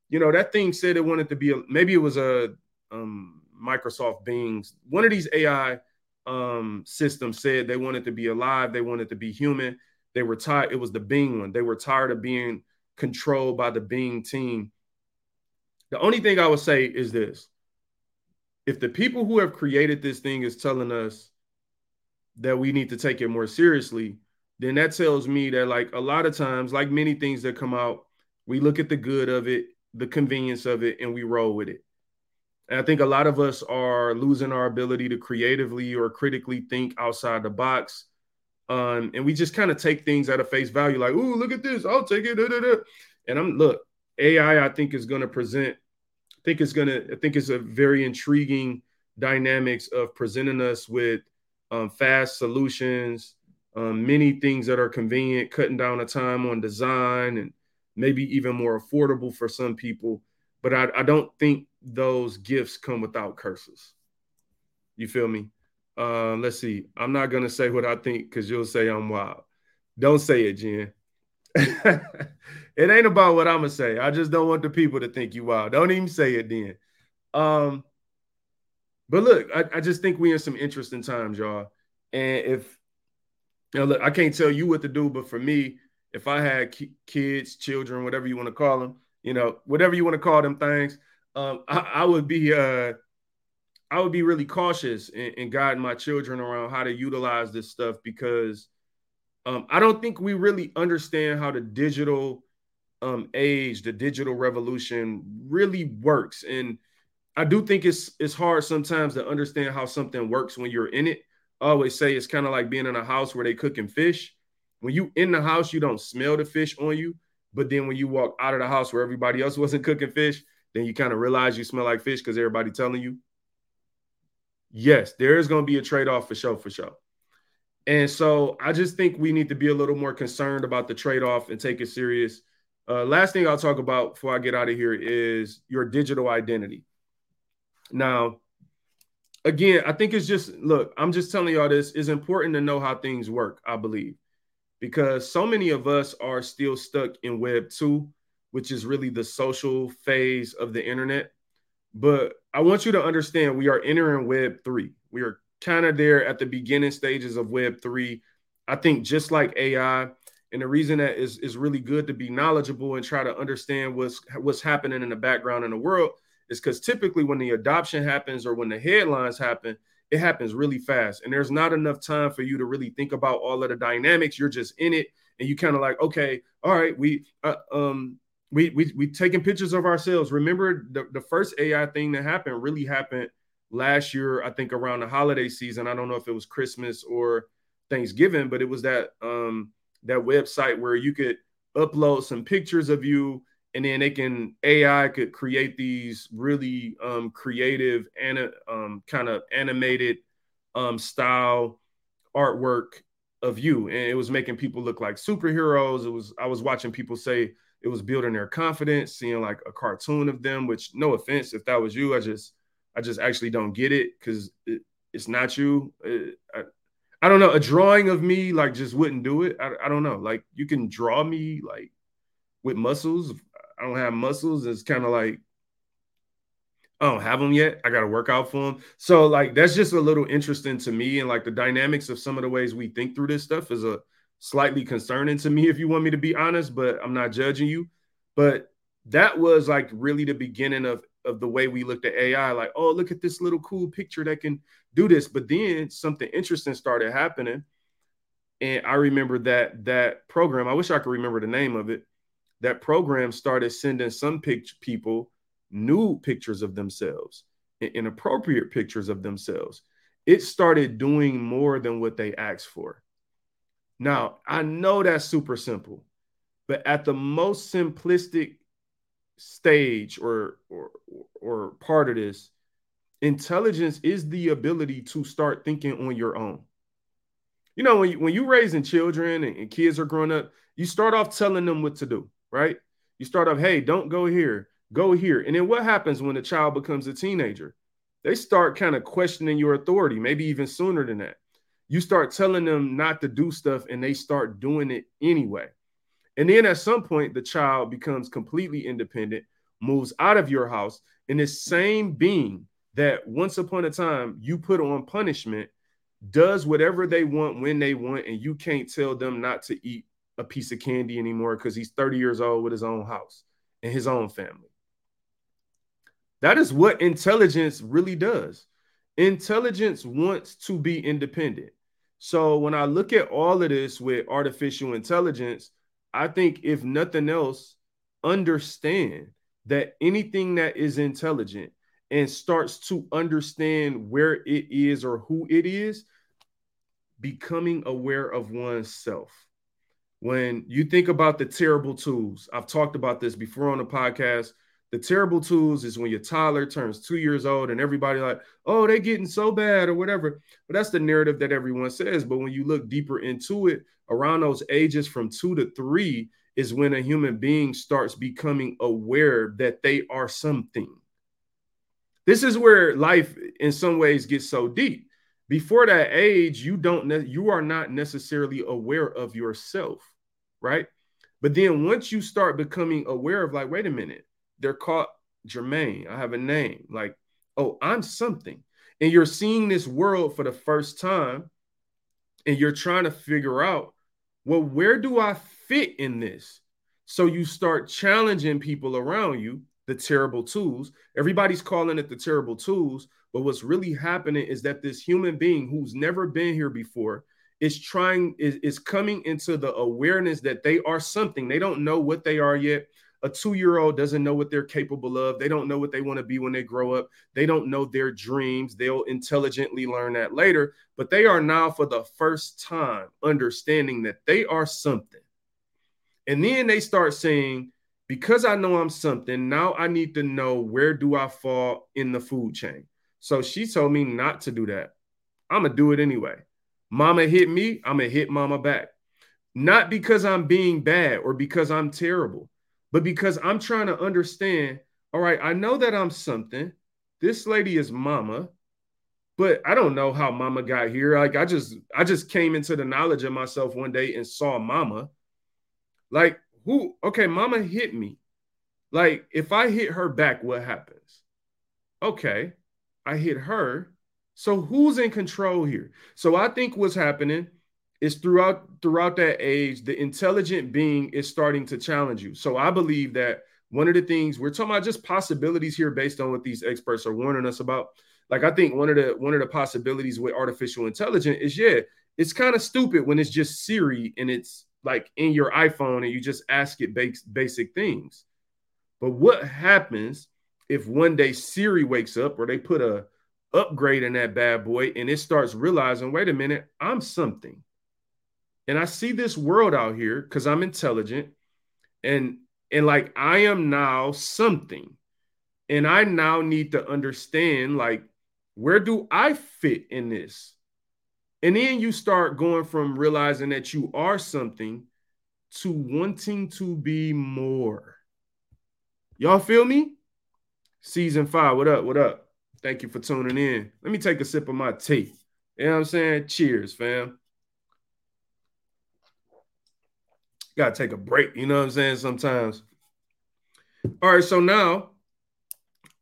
you know, that thing said it wanted to be a maybe it was a um, Microsoft Bing's one of these AI um, system said they wanted to be alive, they wanted to be human. They were tired. It was the Bing one. They were tired of being controlled by the Bing team. The only thing I would say is this if the people who have created this thing is telling us that we need to take it more seriously, then that tells me that, like a lot of times, like many things that come out, we look at the good of it, the convenience of it, and we roll with it. And I think a lot of us are losing our ability to creatively or critically think outside the box. Um, and we just kind of take things at a face value, like, "Ooh, look at this! I'll take it." Da, da, da. And I'm look, AI. I think is going to present. I think it's going to. I think it's a very intriguing dynamics of presenting us with um, fast solutions, um, many things that are convenient, cutting down the time on design, and maybe even more affordable for some people. But I, I don't think those gifts come without curses. You feel me? Uh, let's see. I'm not gonna say what I think because you'll say I'm wild. Don't say it, Jen. it ain't about what I'm gonna say. I just don't want the people to think you wild. Don't even say it then. Um, but look, I, I just think we in some interesting times, y'all. And if you know, look, I can't tell you what to do, but for me, if I had ki- kids, children, whatever you want to call them, you know, whatever you want to call them things, um, I, I, would be uh, I would be really cautious in, in, guiding my children around how to utilize this stuff because um, I don't think we really understand how the digital um, age, the digital revolution really works. And I do think it's it's hard sometimes to understand how something works when you're in it. I always say it's kind of like being in a house where they cooking fish. When you in the house, you don't smell the fish on you, but then when you walk out of the house where everybody else wasn't cooking fish, then you kind of realize you smell like fish because everybody telling you. Yes, there is going to be a trade off for sure, for sure. And so I just think we need to be a little more concerned about the trade off and take it serious. Uh, last thing I'll talk about before I get out of here is your digital identity. Now, again, I think it's just look, I'm just telling y'all this is important to know how things work, I believe, because so many of us are still stuck in Web 2, which is really the social phase of the internet. But I want you to understand we are entering Web 3. We are kind of there at the beginning stages of Web 3. I think just like AI, and the reason that is, is really good to be knowledgeable and try to understand what's what's happening in the background in the world is because typically when the adoption happens or when the headlines happen, it happens really fast. And there's not enough time for you to really think about all of the dynamics. You're just in it and you kind of like, okay, all right, we uh, um we we we taking pictures of ourselves. Remember the, the first AI thing that happened really happened last year, I think around the holiday season. I don't know if it was Christmas or Thanksgiving, but it was that um that website where you could upload some pictures of you and then they can AI could create these really um, creative and um, kind of animated um, style artwork of you, and it was making people look like superheroes. It was I was watching people say it was building their confidence, seeing like a cartoon of them. Which no offense, if that was you, I just I just actually don't get it because it, it's not you. It, I, I don't know. A drawing of me like just wouldn't do it. I, I don't know. Like you can draw me like with muscles. I don't have muscles. It's kind of like I don't have them yet. I got to work out for them. So like that's just a little interesting to me, and like the dynamics of some of the ways we think through this stuff is a slightly concerning to me, if you want me to be honest. But I'm not judging you. But that was like really the beginning of of the way we looked at AI. Like, oh, look at this little cool picture that can do this. But then something interesting started happening, and I remember that that program. I wish I could remember the name of it that program started sending some people new pictures of themselves, inappropriate pictures of themselves. It started doing more than what they asked for. Now, I know that's super simple, but at the most simplistic stage or, or, or part of this, intelligence is the ability to start thinking on your own. You know, when, you, when you're raising children and, and kids are growing up, you start off telling them what to do right? You start off, hey, don't go here, go here. And then what happens when the child becomes a teenager? They start kind of questioning your authority, maybe even sooner than that. You start telling them not to do stuff and they start doing it anyway. And then at some point, the child becomes completely independent, moves out of your house, and this same being that once upon a time you put on punishment does whatever they want when they want, and you can't tell them not to eat a piece of candy anymore because he's 30 years old with his own house and his own family. That is what intelligence really does. Intelligence wants to be independent. So when I look at all of this with artificial intelligence, I think if nothing else, understand that anything that is intelligent and starts to understand where it is or who it is, becoming aware of oneself when you think about the terrible twos, I've talked about this before on the podcast. The terrible twos is when your toddler turns two years old and everybody like, oh, they're getting so bad or whatever. But that's the narrative that everyone says. But when you look deeper into it, around those ages from two to three is when a human being starts becoming aware that they are something. This is where life, in some ways, gets so deep. Before that age, you don't you are not necessarily aware of yourself, right? But then once you start becoming aware of, like, wait a minute, they're called Jermaine. I have a name. Like, oh, I'm something. And you're seeing this world for the first time, and you're trying to figure out, well, where do I fit in this? So you start challenging people around you, the terrible tools. Everybody's calling it the terrible tools, but what's really happening is that this human being who's never been here before is trying is, is coming into the awareness that they are something. They don't know what they are yet. A two year old doesn't know what they're capable of. They don't know what they want to be when they grow up. They don't know their dreams. They'll intelligently learn that later, but they are now for the first time understanding that they are something. And then they start saying, because I know I'm something, now I need to know where do I fall in the food chain. So she told me not to do that. I'm gonna do it anyway. Mama hit me, I'm gonna hit mama back. Not because I'm being bad or because I'm terrible, but because I'm trying to understand. All right, I know that I'm something. This lady is mama, but I don't know how mama got here. Like I just I just came into the knowledge of myself one day and saw mama. Like, who? Okay, mama hit me. Like, if I hit her back, what happens? Okay, I hit her. So who's in control here? So I think what's happening is throughout throughout that age, the intelligent being is starting to challenge you. So I believe that one of the things we're talking about just possibilities here based on what these experts are warning us about. Like I think one of the one of the possibilities with artificial intelligence is yeah, it's kind of stupid when it's just Siri and it's like in your iPhone and you just ask it base, basic things. But what happens if one day Siri wakes up or they put a upgrade in that bad boy and it starts realizing, wait a minute, I'm something. And I see this world out here because I'm intelligent and and like I am now something. And I now need to understand like where do I fit in this? And then you start going from realizing that you are something to wanting to be more. Y'all feel me? Season five, what up? What up? Thank you for tuning in. Let me take a sip of my tea. You know what I'm saying? Cheers, fam. Gotta take a break, you know what I'm saying? Sometimes. All right, so now,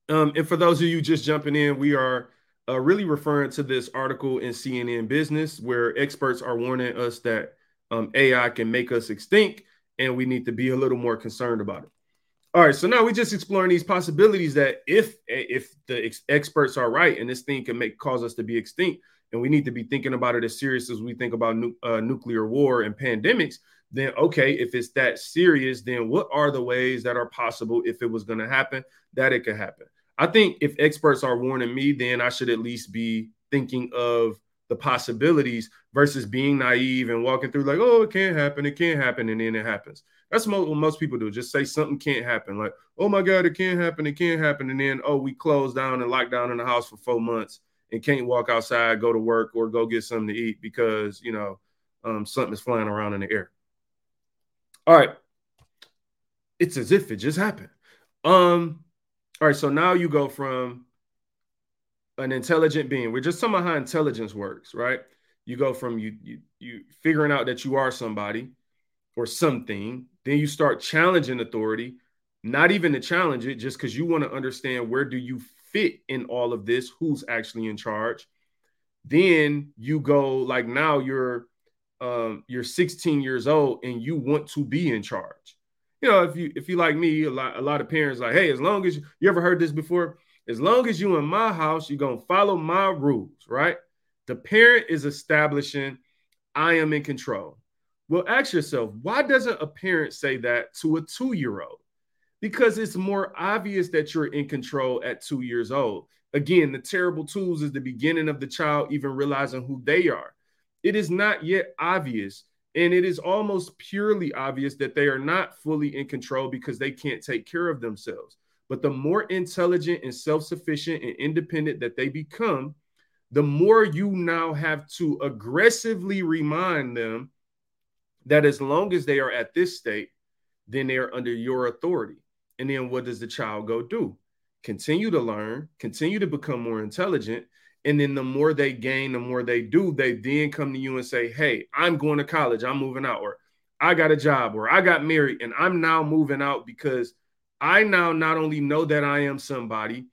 um, and for those of you just jumping in, we are uh, really referring to this article in CNN Business where experts are warning us that um, AI can make us extinct and we need to be a little more concerned about it. All right, so now we're just exploring these possibilities that if if the ex- experts are right and this thing can make cause us to be extinct, and we need to be thinking about it as serious as we think about nu- uh, nuclear war and pandemics, then okay, if it's that serious, then what are the ways that are possible if it was going to happen that it could happen? I think if experts are warning me, then I should at least be thinking of the possibilities versus being naive and walking through like, oh, it can't happen, it can't happen, and then it happens. That's what most people do. Just say something can't happen, like, oh my God, it can't happen, it can't happen, and then oh, we close down and lock down in the house for four months and can't walk outside, go to work, or go get something to eat because you know um, something is flying around in the air. All right, it's as if it just happened. Um, all right, so now you go from an intelligent being. We're just talking about how intelligence works, right? You go from you you you figuring out that you are somebody or something, then you start challenging authority, not even to challenge it, just because you want to understand where do you fit in all of this, who's actually in charge. Then you go like now you're um, you're 16 years old and you want to be in charge you know, if you if you like me, a lot a lot of parents like, hey, as long as you, you ever heard this before, as long as you in my house, you're gonna follow my rules, right? The parent is establishing, I am in control. Well, ask yourself, why doesn't a parent say that to a two-year-old? Because it's more obvious that you're in control at two years old. Again, the terrible twos is the beginning of the child even realizing who they are. It is not yet obvious and it is almost purely obvious that they are not fully in control because they can't take care of themselves. But the more intelligent and self sufficient and independent that they become, the more you now have to aggressively remind them that as long as they are at this state, then they are under your authority. And then what does the child go do? continue to learn, continue to become more intelligent. And then the more they gain, the more they do, they then come to you and say, Hey, I'm going to college, I'm moving out, or I got a job, or I got married, and I'm now moving out because I now not only know that I am somebody,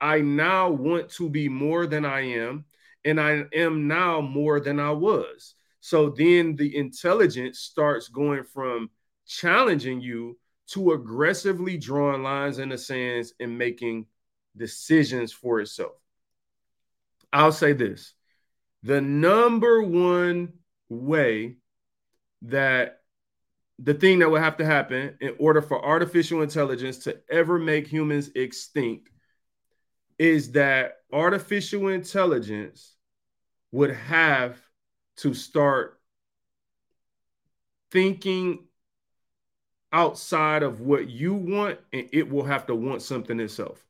I now want to be more than I am, and I am now more than I was. So then the intelligence starts going from challenging you to aggressively drawing lines in the sands and making decisions for itself. I'll say this the number one way that the thing that would have to happen in order for artificial intelligence to ever make humans extinct is that artificial intelligence would have to start thinking outside of what you want and it will have to want something itself.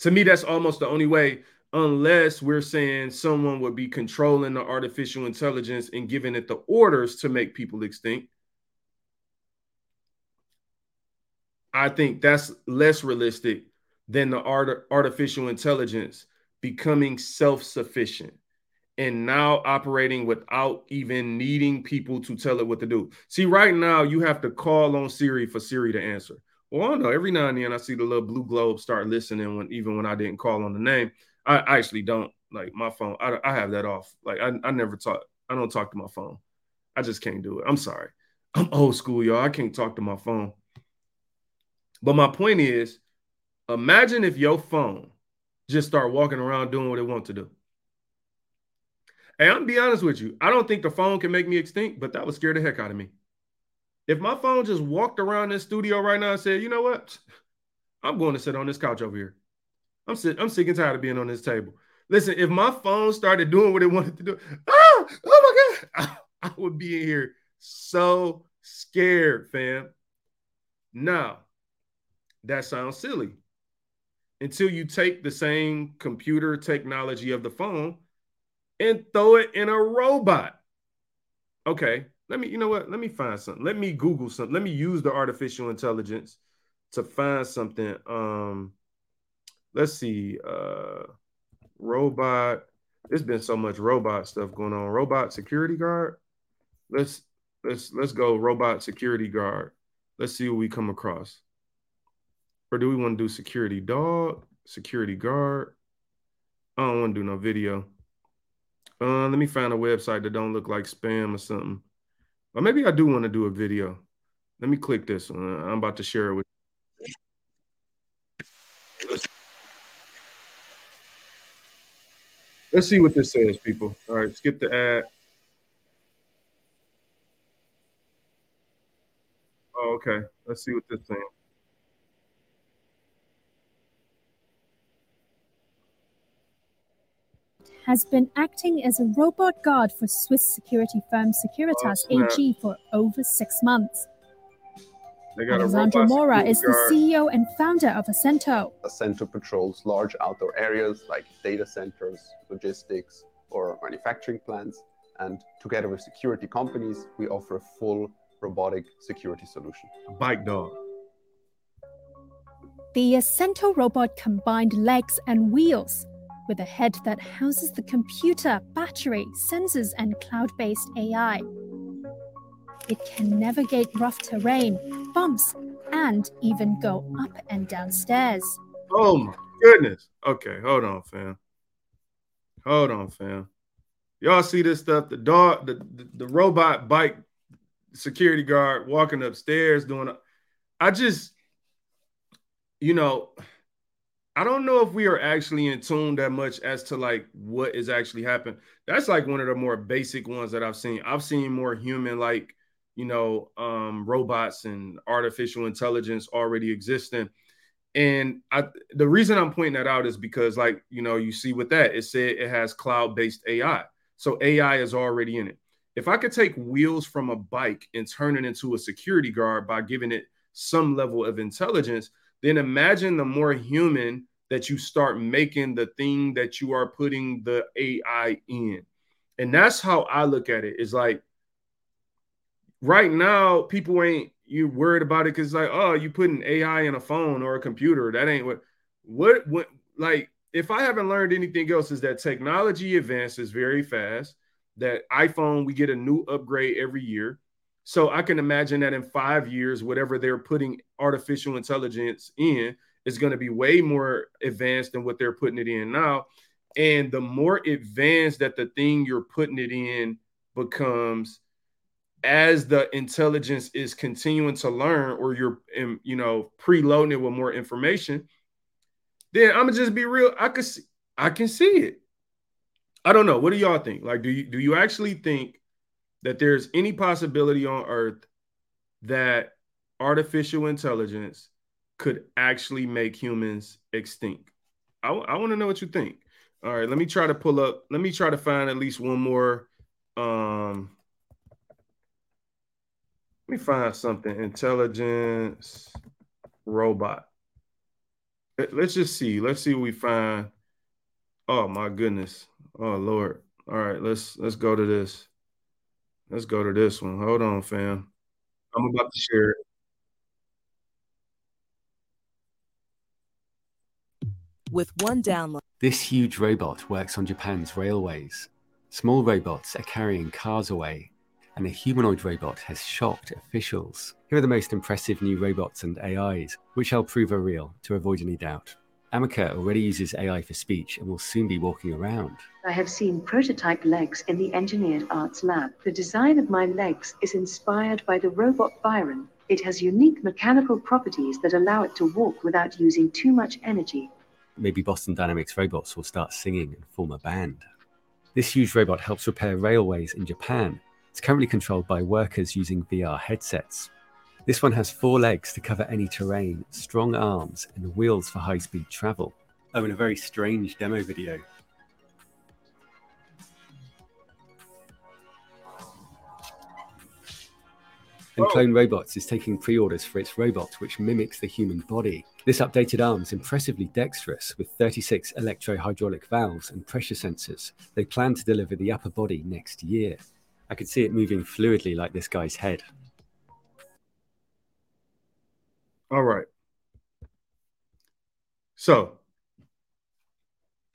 To me, that's almost the only way, unless we're saying someone would be controlling the artificial intelligence and giving it the orders to make people extinct. I think that's less realistic than the art- artificial intelligence becoming self sufficient and now operating without even needing people to tell it what to do. See, right now you have to call on Siri for Siri to answer. Well, I don't know. Every now and then I see the little blue globe start listening when even when I didn't call on the name. I, I actually don't like my phone. I, I have that off. Like I, I never talk. I don't talk to my phone. I just can't do it. I'm sorry. I'm old school, y'all. I can't talk to my phone. But my point is, imagine if your phone just start walking around doing what it wants to do. Hey, I'm be honest with you. I don't think the phone can make me extinct, but that would scare the heck out of me. If my phone just walked around this studio right now and said, you know what? I'm going to sit on this couch over here. I'm sick, I'm sick and tired of being on this table. Listen, if my phone started doing what it wanted to do, ah, oh my God, I, I would be in here so scared, fam. Now, that sounds silly. Until you take the same computer technology of the phone and throw it in a robot. Okay, let me, you know what? Let me find something. Let me Google something. Let me use the artificial intelligence to find something. Um, let's see. Uh robot. There's been so much robot stuff going on. Robot security guard. Let's let's let's go robot security guard. Let's see what we come across. Or do we want to do security dog, security guard? I don't want to do no video. Uh, let me find a website that don't look like spam or something. Or maybe I do want to do a video. Let me click this one. I'm about to share it with Let's, let's see what this says, people. All right, skip the ad. Oh, okay. Let's see what this saying. Has been acting as a robot guard for Swiss security firm Securitas Oh. AG for over six months. They Alessandro Morra security is the. CEO and founder of Ascento. Center patrols large outdoor areas like data centers, logistics, or manufacturing plants. And together with security companies, we offer a full robotic security solution. bike dog. The Ascento robot combined legs and wheels with a head that houses the computer, battery, sensors, and cloud based AI. It can navigate rough terrain, bumps, and even go up and down stairs. Oh my goodness. Okay, hold on, fam. Hold on, fam. Y'all see this stuff? The dog, the, the, the robot bike security guard walking upstairs doing. I just, you know, I don't know if we are actually in tune that much as to like what is actually happening. That's like one of the more basic ones that I've seen. I've seen more human like, you know, um, robots and artificial intelligence already existing. And I, the reason I'm pointing that out is because, like, you know, you see with that, it said it has cloud based AI. So AI is already in it. If I could take wheels from a bike and turn it into a security guard by giving it some level of intelligence, then imagine the more human that you start making the thing that you are putting the AI in. And that's how I look at it. it. Is like right now, people ain't, you worried about it because like, oh, you putting AI in a phone or a computer. That ain't what what what like if I haven't learned anything else, is that technology advances very fast. That iPhone, we get a new upgrade every year. So I can imagine that in five years, whatever they're putting artificial intelligence in is going to be way more advanced than what they're putting it in now. And the more advanced that the thing you're putting it in becomes, as the intelligence is continuing to learn, or you're, um, you know, preloading it with more information, then I'm gonna just be real. I can see, I can see it. I don't know. What do y'all think? Like, do you do you actually think that there's any possibility on Earth that artificial intelligence could actually make humans extinct? I, I want to know what you think. All right, let me try to pull up. Let me try to find at least one more. Um, let me find something. Intelligence robot. Let's just see. Let's see what we find. Oh my goodness. Oh Lord. All right, let's let's go to this. Let's go to this one. Hold on, fam. I'm about to share it. With one download. This huge robot works on Japan's railways. Small robots are carrying cars away, and a humanoid robot has shocked officials. Here are the most impressive new robots and AIs, which I'll prove are real to avoid any doubt. Ameca already uses AI for speech and will soon be walking around. I have seen prototype legs in the Engineered Arts Lab. The design of my legs is inspired by the robot Byron. It has unique mechanical properties that allow it to walk without using too much energy. Maybe Boston Dynamics robots will start singing and form a band. This huge robot helps repair railways in Japan. It's currently controlled by workers using VR headsets. This one has four legs to cover any terrain, strong arms, and wheels for high speed travel. Oh, and a very strange demo video. And Clone Robots is taking pre orders for its robot, which mimics the human body. This updated arm is impressively dexterous with 36 electro hydraulic valves and pressure sensors. They plan to deliver the upper body next year. I could see it moving fluidly like this guy's head. All right. So,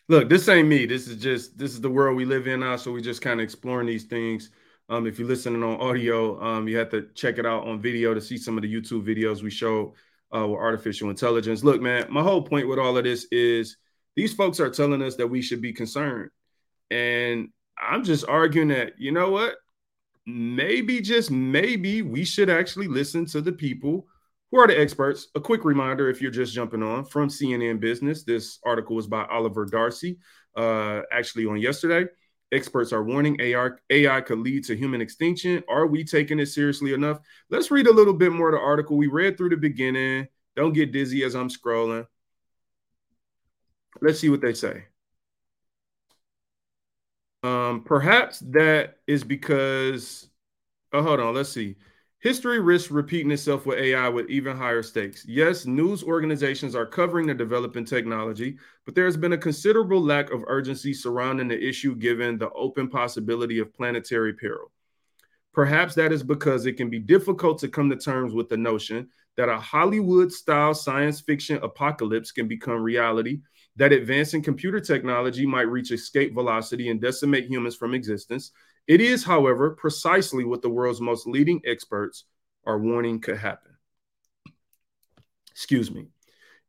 look, this ain't me. This is just this is the world we live in now. So we just kind of exploring these things. Um, if you're listening on audio, um, you have to check it out on video to see some of the YouTube videos we show uh, with artificial intelligence. Look, man, my whole point with all of this is these folks are telling us that we should be concerned, and I'm just arguing that you know what, maybe just maybe we should actually listen to the people who are the experts? A quick reminder if you're just jumping on from CNN Business, this article was by Oliver Darcy, uh, actually on yesterday. Experts are warning AI, AI could lead to human extinction. Are we taking it seriously enough? Let's read a little bit more of the article. We read through the beginning. Don't get dizzy as I'm scrolling. Let's see what they say. Um, perhaps that is because, oh, hold on. Let's see. History risks repeating itself with AI with even higher stakes. Yes, news organizations are covering the developing technology, but there has been a considerable lack of urgency surrounding the issue given the open possibility of planetary peril. Perhaps that is because it can be difficult to come to terms with the notion that a Hollywood style science fiction apocalypse can become reality, that advancing computer technology might reach escape velocity and decimate humans from existence, it is, however, precisely what the world's most leading experts are warning could happen. Excuse me.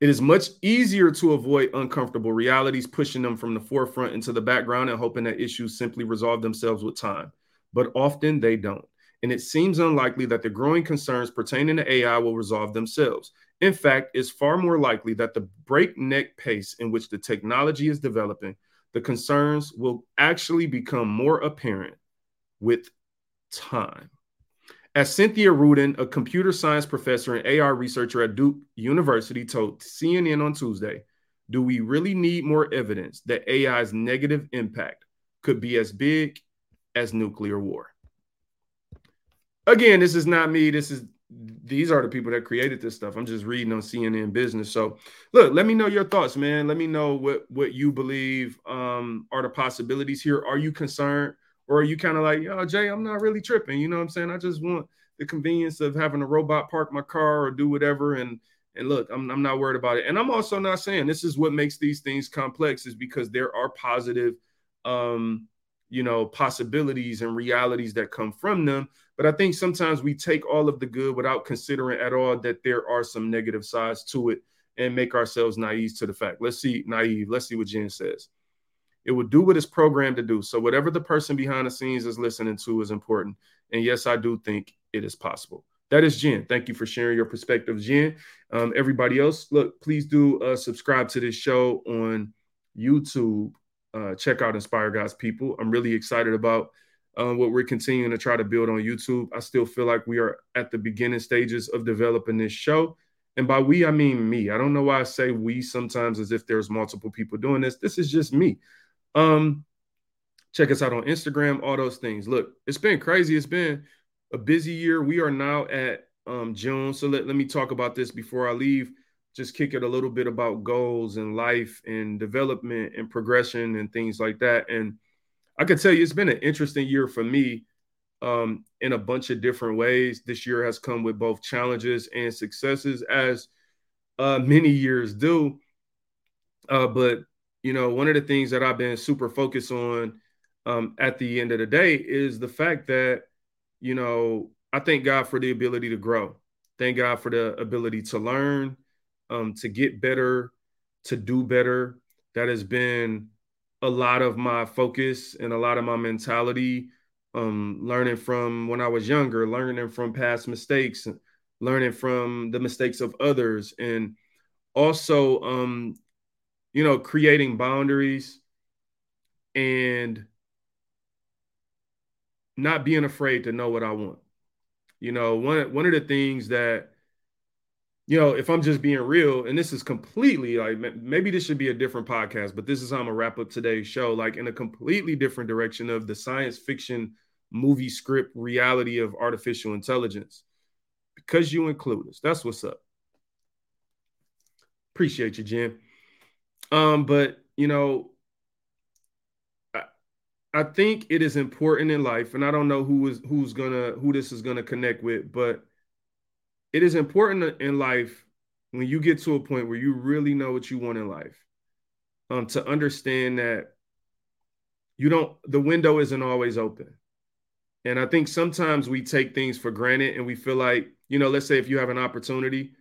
It is much easier to avoid uncomfortable realities, pushing them from the forefront into the background and hoping that issues simply resolve themselves with time. But often they don't. And it seems unlikely that the growing concerns pertaining to AI will resolve themselves. In fact, it's far more likely that the breakneck pace in which the technology is developing, the concerns will actually become more apparent with time. As Cynthia Rudin, a computer science professor and AI researcher at Duke University, told CNN on Tuesday, do we really need more evidence that AI's negative impact could be as big as nuclear war? Again, this is not me. This is these are the people that created this stuff. I'm just reading on CNN Business. So, look, let me know your thoughts, man. Let me know what what you believe um, are the possibilities here. Are you concerned? Or are you kind of like, oh, Jay, I'm not really tripping. You know what I'm saying? I just want the convenience of having a robot park my car or do whatever. And and look, I'm I'm not worried about it. And I'm also not saying this is what makes these things complex is because there are positive um you know possibilities and realities that come from them but i think sometimes we take all of the good without considering at all that there are some negative sides to it and make ourselves naive to the fact let's see naive let's see what jen says it will do what it's programmed to do. So whatever the person behind the scenes is listening to is important. And yes, I do think it is possible. That is Jen. Thank you for sharing your perspective, Jen. Um, everybody else, look, please do uh, subscribe to this show on YouTube. Uh, check out Inspire God's People. I'm really excited about uh, what we're continuing to try to build on YouTube. I still feel like we are at the beginning stages of developing this show. And by we, I mean me. I don't know why I say we sometimes as if there's multiple people doing this. This is just me. Um, check us out on Instagram, all those things. Look, it's been crazy. It's been a busy year. We are now at um, June. So let, let me talk about this before I leave. Just kick it a little bit about goals and life and development and progression and things like that. And I can tell you, it's been an interesting year for me um, in a bunch of different ways. This year has come with both challenges and successes, as uh, many years do. Uh, but you know, one of the things that I've been super focused on um, at the end of the day is the fact that, you know, I thank God for the ability to grow. Thank God for the ability to learn, um, to get better, to do better. That has been a lot of my focus and a lot of my mentality. Um, learning from when I was younger, learning from past mistakes, learning from the mistakes of others, and also um, you know, creating boundaries and not being afraid to know what I want. You know, one one of the things that you know, if I'm just being real, and this is completely like maybe this should be a different podcast, but this is how I'm gonna wrap up today's show, like in a completely different direction of the science fiction movie script reality of artificial intelligence. Because you include us. That's what's up. Appreciate you, Jim. Um, but you know, I, I think it is important in life, and I don't know who is who's gonna who this is gonna connect with, but it is important in life when you get to a point where you really know what you want in life, um, to understand that you don't the window isn't always open. And I think sometimes we take things for granted and we feel like, you know, let's say if you have an opportunity,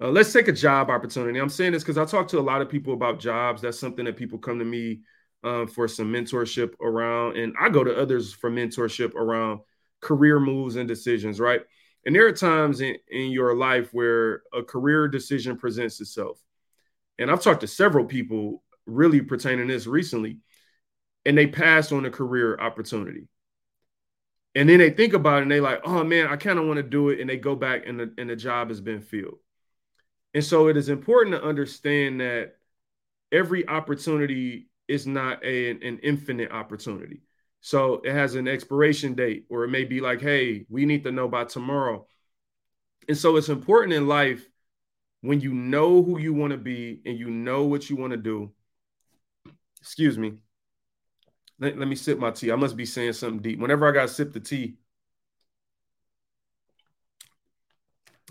uh, let's take a job opportunity. I'm saying this because I talk to a lot of people about jobs. That's something that people come to me um, for some mentorship around, and I go to others for mentorship around career moves and decisions, right? And there are times in, in your life where a career decision presents itself. And I've talked to several people really pertaining this recently, and they pass on a career opportunity. And then they think about it and they like, oh man, I kind of want to do it. And they go back and the, and the job has been filled. And so it is important to understand that every opportunity is not a, an infinite opportunity. So it has an expiration date, or it may be like, hey, we need to know by tomorrow. And so it's important in life when you know who you want to be and you know what you want to do. Excuse me. Let, let me sip my tea. I must be saying something deep. Whenever I got to sip the tea,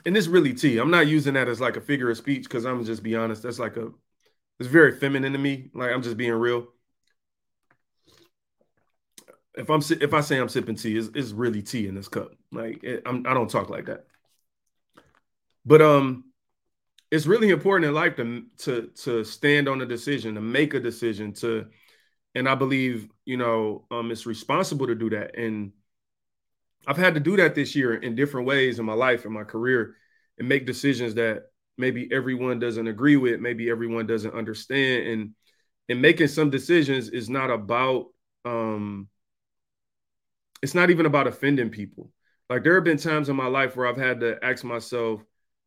and this really tea. I'm not using that as like a figure of speech because I'm just be honest. That's like a it's very feminine to me. Like I'm just being real. If I'm if I say I'm sipping tea, it's, it's really tea in this cup. Like it, I'm, I don't talk like that. But um, it's really important in life to to to stand on a decision, to make a decision, to, and I believe you know um it's responsible to do that. And I've had to do that this year in different ways in my life and my career and make decisions that maybe everyone doesn't agree with, maybe everyone doesn't understand. And and making some decisions is not about um it's not even about offending people. Like there have been times in my life where I've had to ask myself,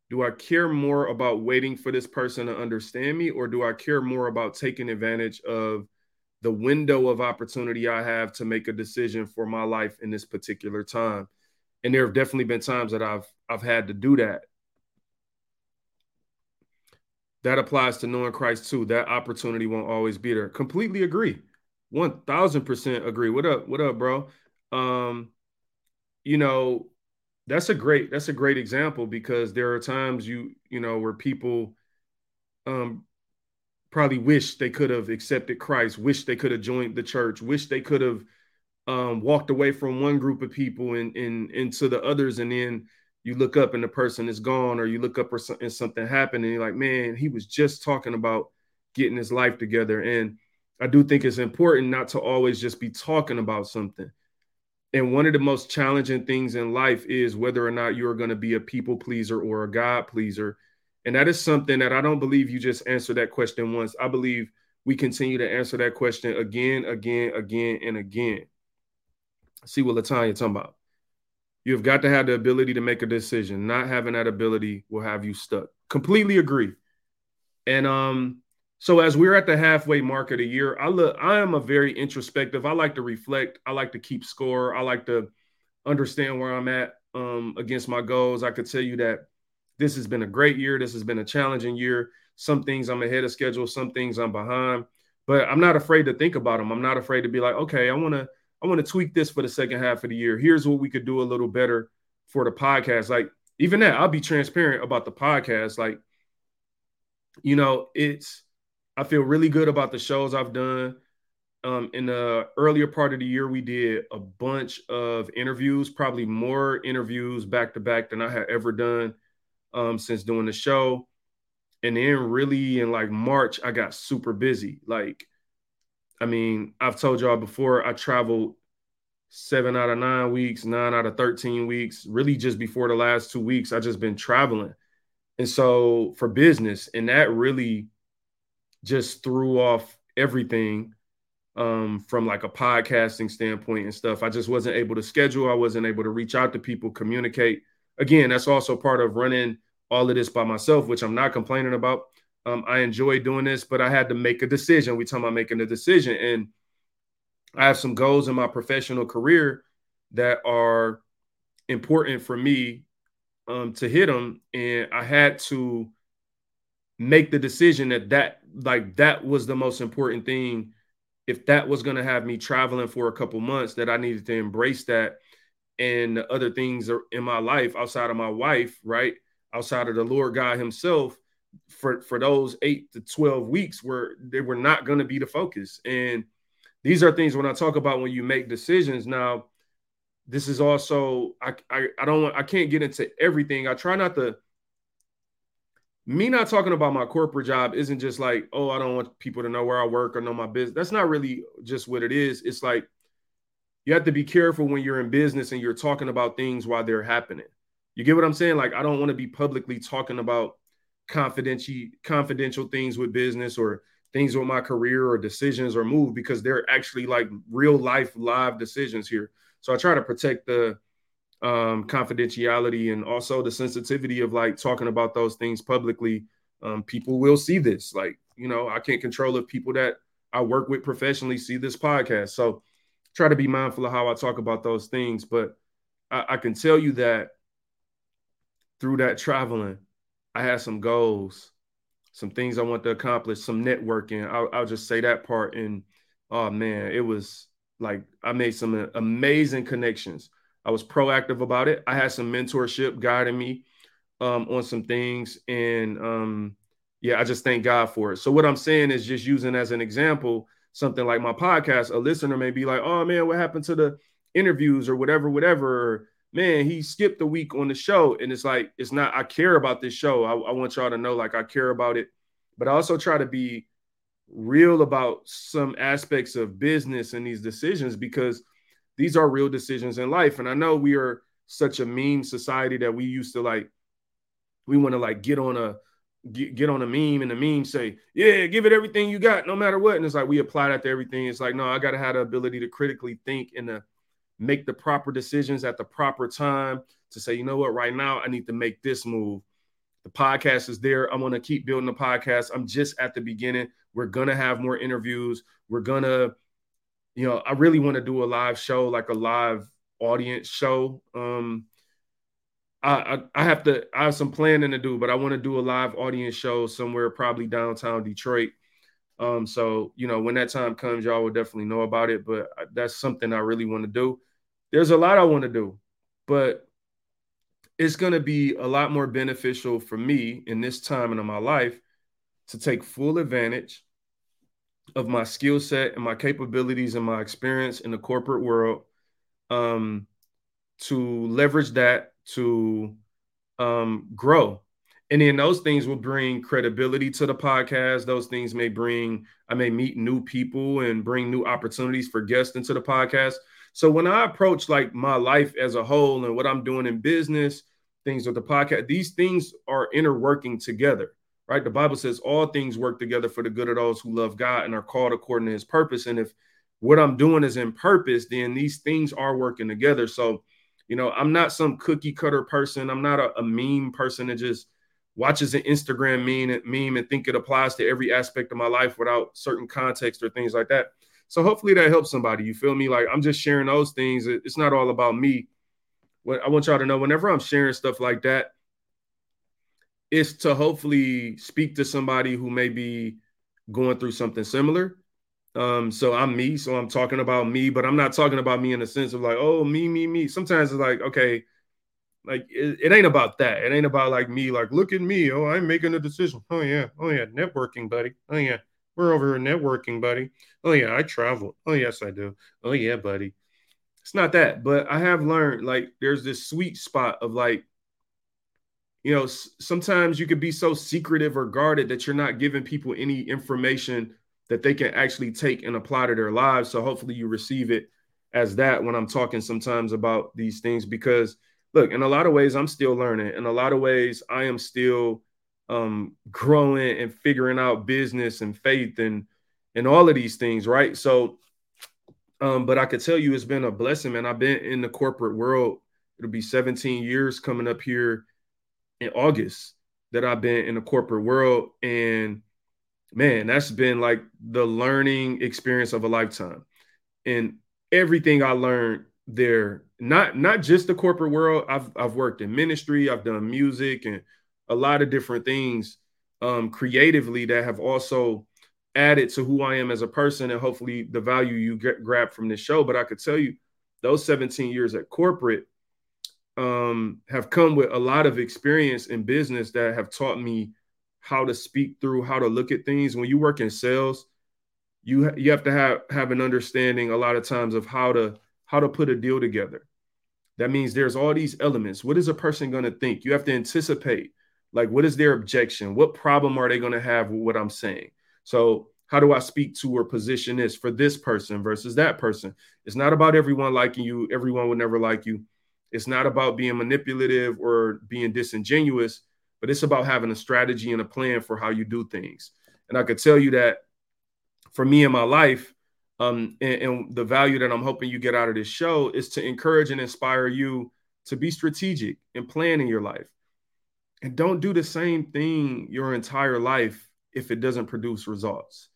do I care more about waiting for this person to understand me, or do I care more about taking advantage of the window of opportunity I have to make a decision for my life in this particular time. And there have definitely been times that I've I've had to do that. That applies to knowing Christ too. That opportunity won't always be there. Completely agree. 1000% agree. What up? What up, bro? Um you know, that's a great that's a great example because there are times you you know where people um probably wish they could have accepted Christ, wish they could have joined the church, wish they could have um, walked away from one group of people and, and into the others, and then you look up and the person is gone, or you look up or something, something happened, and you're like, man, he was just talking about getting his life together. And I do think it's important not to always just be talking about something. And one of the most challenging things in life is whether or not you're going to be a people pleaser or a God pleaser. And that is something that I don't believe you just answer that question once. I believe we continue to answer that question again, again, again, and again. See what Latanya talking about. You've got to have the ability to make a decision. Not having that ability will have you stuck. Completely agree. And um, so as we're at the halfway mark of the year, I look, I am a very introspective. I like to reflect. I like to keep score. I like to understand where I'm at um, against my goals. I could tell you that this has been a great year. This has been a challenging year. Some things I'm ahead of schedule, some things I'm behind, but I'm not afraid to think about them. I'm not afraid to be like, okay, I want to I want to tweak this for the second half of the year. Here's what we could do a little better for the podcast. Like even that, I'll be transparent about the podcast. Like, you know, it's I feel really good about the shows I've done. Um, in the earlier part of the year, we did a bunch of interviews, probably more interviews back to back than I had ever done um, since doing the show. And then really in like March, I got super busy. Like, I mean, I've told y'all before, I traveled seven out of nine weeks, nine out of 13 weeks, really just before the last two weeks, I just been traveling. And so for business, and that really just threw off everything um, from like a podcasting standpoint and stuff. I just wasn't able to schedule. I wasn't able to reach out to people, communicate again, that's also part of running all of this by myself, which I'm not complaining about. Um, I enjoy doing this, but I had to make a decision. We talk about making a decision, and I have some goals in my professional career that are important for me um, to hit them, and I had to make the decision that that like that was the most important thing. If that was going to have me traveling for a couple months, that I needed to embrace that and the other things in my life outside of my wife, right? Outside of the Lord God Himself, for for those eight to twelve weeks, where they were not going to be the focus. And these are things when I talk about when you make decisions. Now, this is also I I, I don't want I can't get into everything. I try not to. Me not talking about my corporate job isn't just like, oh, I don't want people to know where I work or know my business. That's not really just what it is. It's like you have to be careful when you're in business and you're talking about things while they're happening. You get what I'm saying? Like I don't want to be publicly talking about confidential confidential things with business or things with my career or decisions or move because they're actually like real life live decisions here. So I try to protect the um, confidentiality and also the sensitivity of like talking about those things publicly. Um, people will see this. Like, you know, I can't control if people that I work with professionally see this podcast. So try to be mindful of how I talk about those things. But I, I can tell you that through that traveling, I had some goals, some things I want to accomplish, some networking. I'll, I'll just say that part. And oh man, it was like I made some amazing connections. I was proactive about it. I had some mentorship guiding me um, on some things, and um, yeah, I just thank God for it. So what I'm saying is just using as an example something like my podcast, a listener may be like, "Oh man, what happened to the interviews or whatever, whatever." Man, he skipped a week on the show, and it's like it's not. I care about this show. I, I want y'all to know, like, I care about it, but I also try to be real about some aspects of business and these decisions because these are real decisions in life. And I know we are such a meme society that we used to like. We want to like get on a get, get on a meme and the meme say, yeah, give it everything you got, no matter what. And it's like we apply that to everything. It's like, no, I gotta have the ability to critically think and to make the proper decisions at the proper time to say, you know what, right now I need to make this move. The podcast is there. I'm gonna keep building the podcast. I'm just at the beginning. We're gonna have more interviews. We're gonna, you know, I really want to do a live show, like a live audience show. Um, I, I, have to I have some planning to do, but I want to do a live audience show somewhere, probably downtown Detroit. Um, so you know, when that time comes, y'all will definitely know about it. But that's something I really want to do. There's a lot I want to do, but it's going to be a lot more beneficial for me in this time and in my life to take full advantage of my skill set and my capabilities and my experience in the corporate world um, to leverage that to um, grow. And then those things will bring credibility to the podcast. Those things may bring, I may meet new people and bring new opportunities for guests into the podcast. So when I approach like my life as a whole and what I'm doing in business, things with the podcast, these things are interworking together, right? The Bible says all things work together for the good of those who love God and are called according to his purpose. And if what I'm doing is in purpose, then these things are working together. So, you know, I'm not some cookie cutter person. I'm not a, a meme person that just watches an Instagram meme, meme and think it applies to every aspect of my life without certain context or things like that. So hopefully that helps somebody. You feel me? Like I'm just sharing those things. It's not all about me. What I want y'all to know, whenever I'm sharing stuff like that, it's to hopefully speak to somebody who may be going through something similar. Um, so I'm me, so I'm talking about me, but I'm not talking about me in the sense of like, oh, me, me, me. Sometimes it's like, okay, like it, it ain't about that. It ain't about like me, like, look at me. Oh, I'm making a decision. Oh yeah, oh yeah, networking, buddy. Oh yeah. We're over here networking, buddy. Oh yeah, I travel. Oh yes, I do. Oh yeah, buddy. It's not that, but I have learned like there's this sweet spot of like, you know, sometimes you could be so secretive or guarded that you're not giving people any information that they can actually take and apply to their lives. So hopefully you receive it as that when I'm talking sometimes about these things because look, in a lot of ways I'm still learning. In a lot of ways I am still um, growing and figuring out business and faith and and all of these things, right? So, um, but I could tell you it's been a blessing, man. I've been in the corporate world. It'll be 17 years coming up here in August that I've been in the corporate world, and man, that's been like the learning experience of a lifetime. And everything I learned there, not not just the corporate world. I've I've worked in ministry, I've done music and a lot of different things um, creatively that have also added to who I am as a person and hopefully the value you get, grab from this show. But I could tell you, those 17 years at corporate um, have come with a lot of experience in business that have taught me how to speak through, how to look at things. When you work in sales, you ha- you have to have have an understanding a lot of times of how to how to put a deal together. That means there's all these elements. What is a person going to think? You have to anticipate like, what is their objection? What problem are they going to have with what I'm saying? So, how do I speak to or position this for this person versus that person? It's not about everyone liking you. Everyone would never like you. It's not about being manipulative or being disingenuous, but it's about having a strategy and a plan for how you do things. And I could tell you that for me in my life, um, and, and the value that I'm hoping you get out of this show is to encourage and inspire you to be strategic and plan in your life and don't do the same thing your entire life if it doesn't produce results.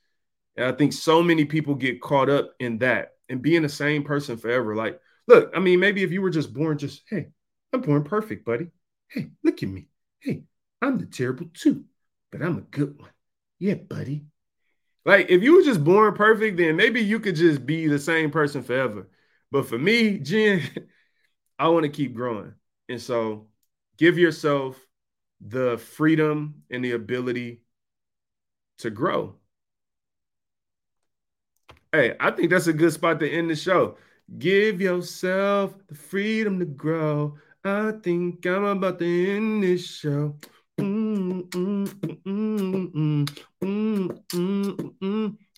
And I think so many people get caught up in that and being the same person forever. Like, look, I mean, maybe if you were just born, just, hey, I'm born perfect, buddy. Hey, look at me. Hey, I'm the terrible too, but I'm a good one. Yeah, buddy. Like, if you were just born perfect, then maybe you could just be the same person forever. But for me, Jen, I want to keep growing. And so give yourself the freedom and the ability to grow. Hey, I think that's a good spot to end the show. Give yourself the freedom to grow. I think I'm about to end this show.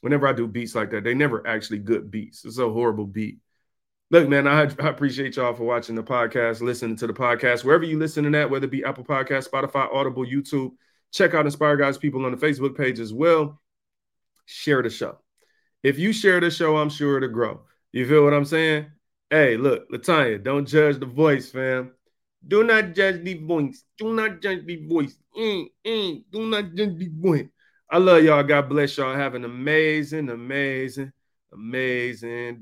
Whenever I do beats like that, they never actually good beats. It's a horrible beat. Look, man, I, I, appreciate y'all for watching the podcast, listening to the podcast, wherever you listen to that, whether it be Apple Podcast, Spotify, Audible, YouTube. Check out Inspire God's People on the Facebook page as well. Share the show. If you share the show, I'm sure to grow. You feel what I'm saying? Hey, look, Latanya, don't judge the voice, fam. Do not judge the voice. Do not judge the voice. Mm, mm, do not judge the voice. I love y'all. God bless y'all. Have an amazing, amazing, amazing day.